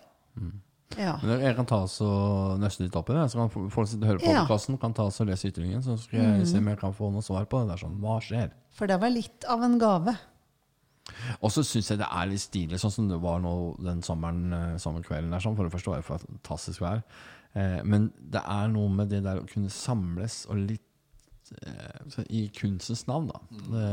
[SPEAKER 2] Ja.
[SPEAKER 1] Men jeg kan ta oss og nøste litt opp i det. Så kan folk sitte og hører på
[SPEAKER 2] Ja. Mm.
[SPEAKER 1] podkasten, kan ta oss og lese ytringen. Så skal jeg se om jeg kan få noe svar på det. der sånn, Hva skjer?
[SPEAKER 2] For det var litt av en gave.
[SPEAKER 1] Og så syns jeg det er litt stilig, sånn som det var nå den sommeren, eh, sommerkvelden. der, sånn, For det første var det fantastisk vær. Eh, men det er noe med det der å kunne samles og litt eh, i kunstens navn, da. Det,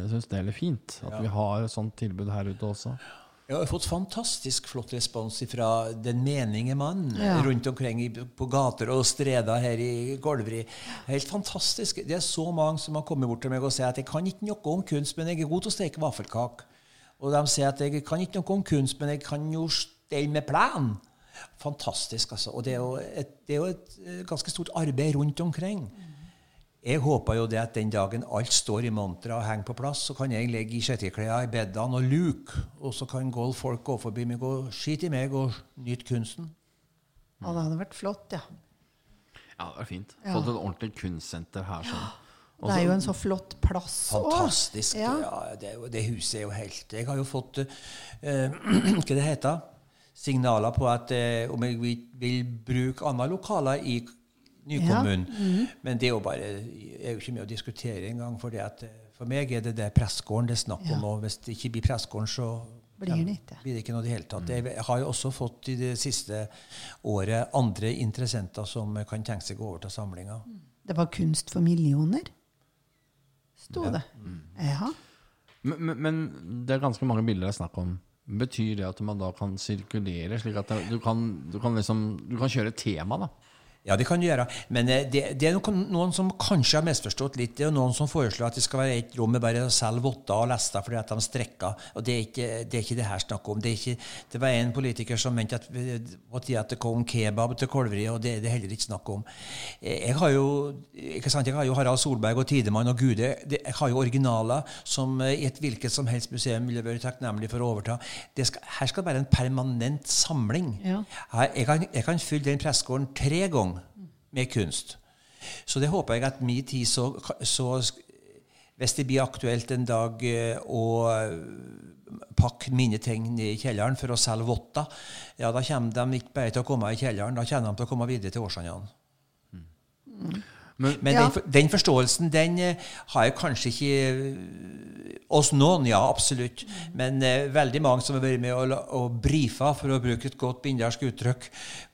[SPEAKER 1] jeg syns det er litt fint at
[SPEAKER 3] Ja.
[SPEAKER 1] vi har et sånt tilbud her ute også.
[SPEAKER 3] Jeg har fått fantastisk flott respons fra den menige mann
[SPEAKER 2] Ja.
[SPEAKER 3] rundt omkring på gater og streder her i Golvri. Helt fantastisk. Det er så mange som har kommet bort til meg og sier at jeg kan ikke noe om kunst, men jeg er god til å steke vaffelkake. Og de sier at jeg kan ikke noe om kunst, men jeg kan jo stelle med plen. Fantastisk, altså. Og det er jo et, det er jo et eh, ganske stort arbeid rundt omkring. Jeg håper jo det at den dagen alt står i mantra og henger på plass, så kan jeg ligge i skjetteklærne i bedene og luke, og så kan folk gå forbi meg og skite i meg og nyte kunsten.
[SPEAKER 2] Ja, det hadde vært flott, ja.
[SPEAKER 1] Ja, det var fint.
[SPEAKER 2] Ja.
[SPEAKER 1] Fått et ordentlig kunstsenter her. sånn. Også,
[SPEAKER 2] Det er jo en så flott plass òg.
[SPEAKER 3] Fantastisk.
[SPEAKER 2] Ja.
[SPEAKER 3] Ja. det, det huset er jo helt Jeg har jo fått uh, Hva det heter Signaler på at uh, om jeg vil, vil bruke andre lokaler i nykommunen.
[SPEAKER 2] Mhm.
[SPEAKER 3] Men det er jo bare er jo ikke mye å diskutere engang. For, at, eh, for meg er det det pressgården det er snakk om.
[SPEAKER 2] Ja.
[SPEAKER 3] Hvis det ikke blir pressgården, så
[SPEAKER 2] Blir det ikke.
[SPEAKER 3] blir det ikke noe i det hele tatt. Jeg har jo også fått i det siste året andre interessenter som kan tenke seg å gå over til samlinga.
[SPEAKER 2] Det var kunst for millioner, sto det.
[SPEAKER 3] Mm.
[SPEAKER 2] Ja.
[SPEAKER 1] Men, men, men det er ganske mange bilder det er snakk om. Betyr det at man da kan sirkulere, slik at du kan, du kan liksom Du kan kjøre et tema, da?
[SPEAKER 3] Ja, det kan du gjøre. Men eh, det, det er noen, noen som kanskje har misforstått litt. Det er noen som foreslår at det skal være et rom med bare å selge votter og lester fordi at de strekker. Og det er ikke det, er ikke det her snakk om. Det, ikke, det, var en politiker som mente at det at det kom kebab til Kolveri, og det er det heller ikke snakk om. Eh, jeg har jo ikke sant, jeg har jo Harald Solberg og Tidemann og Gude. Jeg har jo originaler som eh, i et hvilket som helst museum ville vært takknemlig for å overta. Skal, her skal det være en permanent samling. Ja. Jeg, kan, jeg kan fylle den pressegården tre ganger med kunst. Så det håper jeg at min tid så, så Hvis det blir aktuelt en dag eh, å pakke mine ting ned i kjelleren for å selge votter, ja, da kommer de ikke bare til å komme i kjelleren, da kommer de til å komme videre til Årsandene. Men, Men ja. den, den, forståelsen den uh, har jeg kanskje ikke oss noen, ja, absolutt. Men eh, veldig mange som har vært med og, og brifa, for å bruke et godt bindersk uttrykk,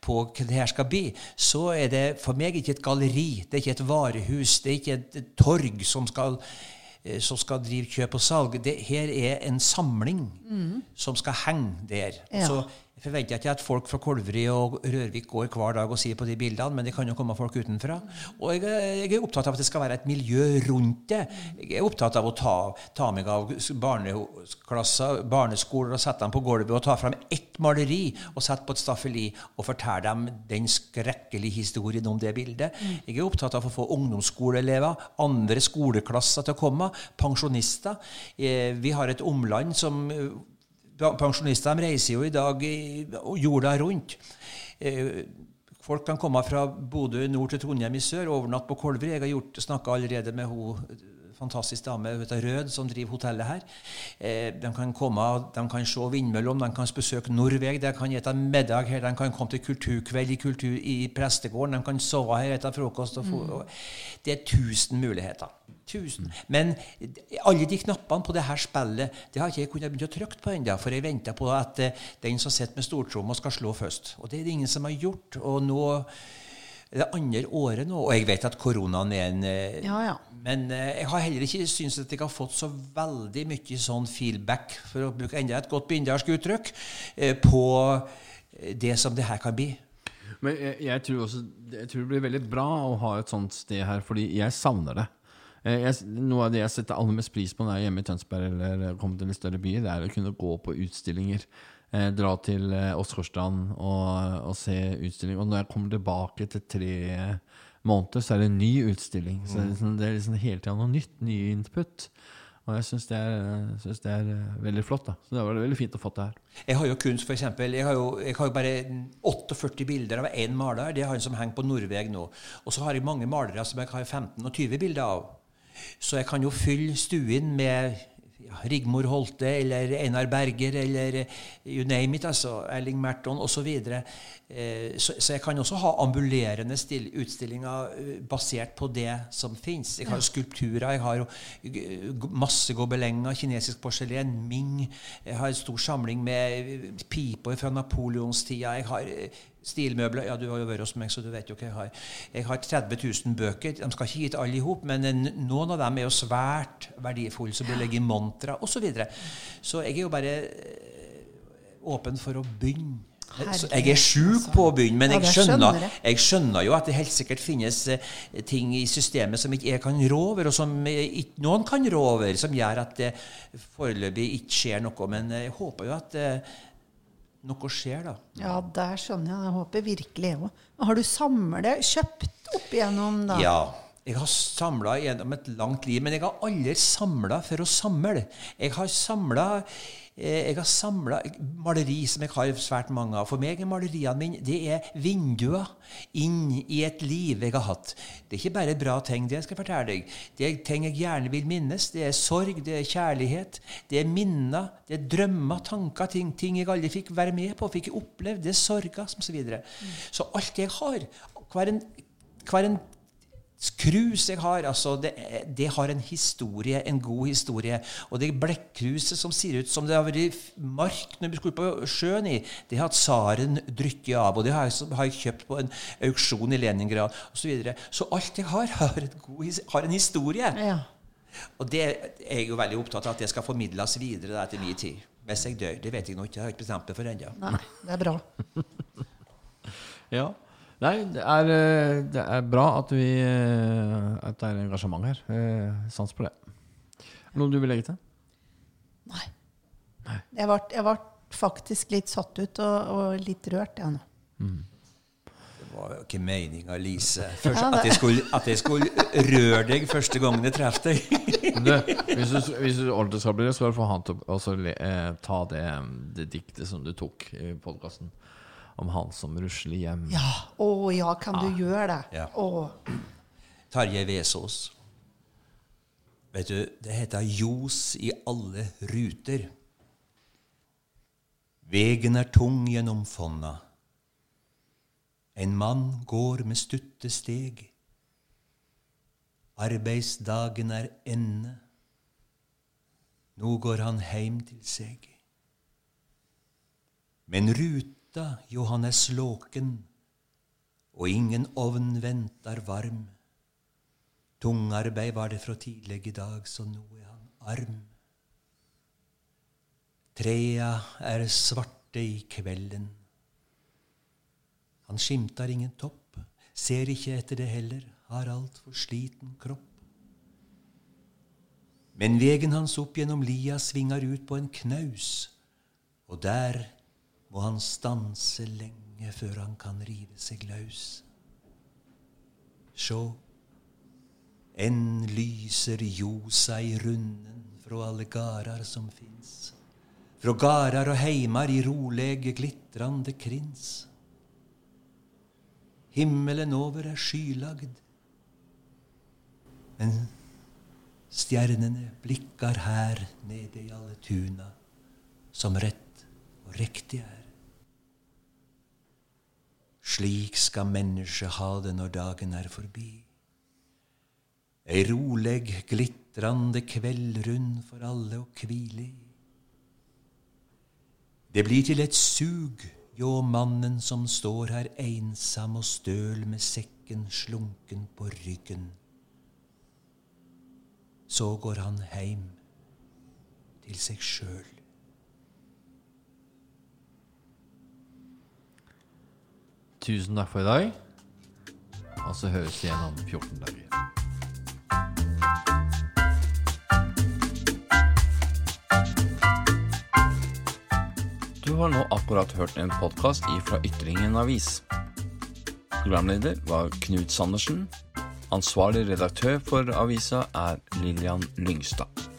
[SPEAKER 3] på hva det her skal bli, så er det for meg ikke et galleri, det er ikke et varehus, det er ikke et torg som skal som skal drive kjøp og salg. Det her er en samling mm. som skal henge der. Ja. Så jeg forventer ikke at folk fra Kolvri og Rørvik går hver dag og sier på de bildene, men det kan jo komme folk utenfra. Og jeg, jeg, er opptatt av at det skal være et miljø rundt det. Jeg er opptatt av å ta, ta meg av barneskoler og sette dem på gulvet og ta fram ett maleri og sette på et staffeli og fortelle dem den skrekkelige historien om det bildet. Jeg er opptatt av å få ungdomsskoleelever, andre skoleklasser til å komme, pensjonister. Eh, vi har et omland som Pensjonistene reiser jo i dag jorda rundt. Eh, folk kan komme fra Bodø i nord til Trondheim i sør, overnatte på Kolvri. Jeg har snakka allerede med hun fantastisk dame vet du, Rød som driver hotellet her. Eh, de kan komme, de kan se vindmøllene, de kan besøke Norveg, de kan spise middag her, de kan komme til kulturkveld i, kultur, i prestegården, de kan sove her etter frokost. Og, mm. Det er tusen muligheter. Tusen. Men alle de knappene på det her spillet det har ikke jeg kunnet begynne å trykke på ennå, for jeg venter på at uh, den som sitter med stortromma, skal slå først. Og det er det ingen som har gjort. Og nå det andre året nå, og jeg vet at koronaen er en uh, ja, ja. Men uh, jeg har heller ikke syntes at jeg har fått så veldig mye sånn feedback, for å bruke enda et godt bindersk uttrykk, på det som det her kan bli.
[SPEAKER 1] Men jeg, jeg, tror også, jeg tror det blir veldig bra å ha et sånt sted her, fordi jeg savner det. Eh, jeg, noe av det jeg setter aller mest pris på når jeg er hjemme i Tønsberg eller kommer til en større by, det er å kunne gå på utstillinger. Eh, dra til eh, Åsgårdstrand og, og, se utstilling. Og når jeg kommer tilbake til tre måneder, så er det en ny utstilling. Så det er, liksom, det er liksom hele tida noe nytt. Ny input. Og jeg syns det, det, er veldig flott. da. Så det var veldig fint å få det her.
[SPEAKER 3] Jeg har jo kunst, f.eks. Jeg, har jo, jeg har jo bare 48 bilder av én maler. Det er han som henger på Norveg nå. Og så har jeg mange malere som jeg har 15 og 20 bilder av. Så jeg kan jo fylle stuen med Rigmor Holte eller Einar Berger eller you name it, altså, Erling Merton osv. Så, eh, så, så jeg kan også ha ambulerende utstillinger eh, basert på det som fins. Jeg har jo skulpturer, jeg har jo masse gobelenger, kinesisk porselen, Ming. Jeg har en stor samling med piper fra napoleonstida. Jeg har eh, Stilmøbler Ja, du har jo vært hos meg, så du vet jo hva jeg har. Jeg har 30 000 bøker. De skal ikke hit alle i hop, men noen av dem er jo svært verdifulle, som blir ligget i montra osv. Så, videre. så jeg er jo bare eh, åpen for å begynne. Jeg er sjuk altså. på å begynne, men jeg skjønner, jeg skjønner, jo at det helt sikkert finnes eh, ting i systemet som ikke jeg kan rå over, og som ikke noen kan rå over, som gjør at det foreløpig ikke skjer noe. Men jeg håper jo at eh, noe skjer, da.
[SPEAKER 2] Ja, der skjønner jeg. Jeg håper virkelig jeg òg. Har du samlet, kjøpt opp igjennom, da?
[SPEAKER 3] Ja. Jeg har samla gjennom et langt liv, men jeg har aldri samla for å samle. Jeg har samla Eh, jeg har samla maleri som jeg har svært mange av. For meg er maleriene mine det er vinduer inn i et liv jeg har hatt. Det er ikke bare bra ting, det jeg skal fortelle deg. Det er ting jeg gjerne vil minnes. Det er sorg, det er kjærlighet, det er minner, det er drømmer, tanker, ting, ting jeg aldri fikk være med på, fikk oppleve. Det er sorger, osv. Så, videre. så alt jeg har, hver en, hver en Krus jeg har, altså, det, det, har en historie, en god historie. Og det blekkruset som ser ut som det har vært mark når vi skulle på sjøen i, det har tsaren drukket av. Og det har jeg, har jeg, kjøpt på en auksjon i Leningrad osv. Så, videre. så alt jeg har, har, god, har en historie. Ja. Og det er jeg jo veldig opptatt av at det skal formidles videre etter min tid. Hvis jeg dør. Det vet jeg nå ikke. Jeg har ikke bestemt meg for ennå.
[SPEAKER 2] Nei, det er bra.
[SPEAKER 1] ja. Nei, det er, eh, det er bra at, vi, eh, at det er engasjement her. Eh, Sans på det. Noe du vil legge til?
[SPEAKER 2] Nei. Jeg ble, jeg ble faktisk litt satt ut og, og litt rørt, jeg nå.
[SPEAKER 3] Det var jo ikke meninga, Lise. Først, at, jeg skulle, at jeg skulle røre deg første gangen jeg traff deg.
[SPEAKER 1] Du, hvis, du, hvis du ordentlig skal bli det, så får han til å eh, ta det, det diktet som du tok i podkasten. Om han som rusler hjem.
[SPEAKER 2] Ja. Å ja, kan du gjøre det?
[SPEAKER 3] Ja. Tarjei Vesaas. Vet du, det heter ljos i alle ruter. Vegen er tung gjennom fonna. En mann går med stutte steg. Arbeidsdagen er ende. Nå går han heim til seg. Men ruta, jo han er slåken, og ingen ovn ventar varm. Tungarbeid var det fra tidlig i dag, så nå er han arm. Trea er svarte i kvelden. Han skimtar ingen topp, ser ikke etter det heller, har altfor sliten kropp. Men vegen hans opp gjennom lia svingar ut på en knaus, og der må han stanse lenge før han kan rive seg løs. Sjå, enn lyser ljosa i runden fra alle gardar som fins. Fra gardar og heimar i roleg, glitrande krins. Himmelen over er skylagd, men stjernene blikkar her nede i alle tuna, som rett og riktig er. Slik skal mennesket ha det når dagen er forbi. Ei roleg, glitrande kveldrund for alle å hvile i. Det blir til et sug, jo mannen som står her einsam og støl med sekken slunken på ryggen. Så går han heim til seg sjøl.
[SPEAKER 1] Tusen takk for i dag. Og så høres vi igjen om 14 dager. Du har nå akkurat hørt en podkast fra Ytringen avis. Programleder var Knut Sandersen. Ansvarlig redaktør for avisa er Lillian Lyngstad.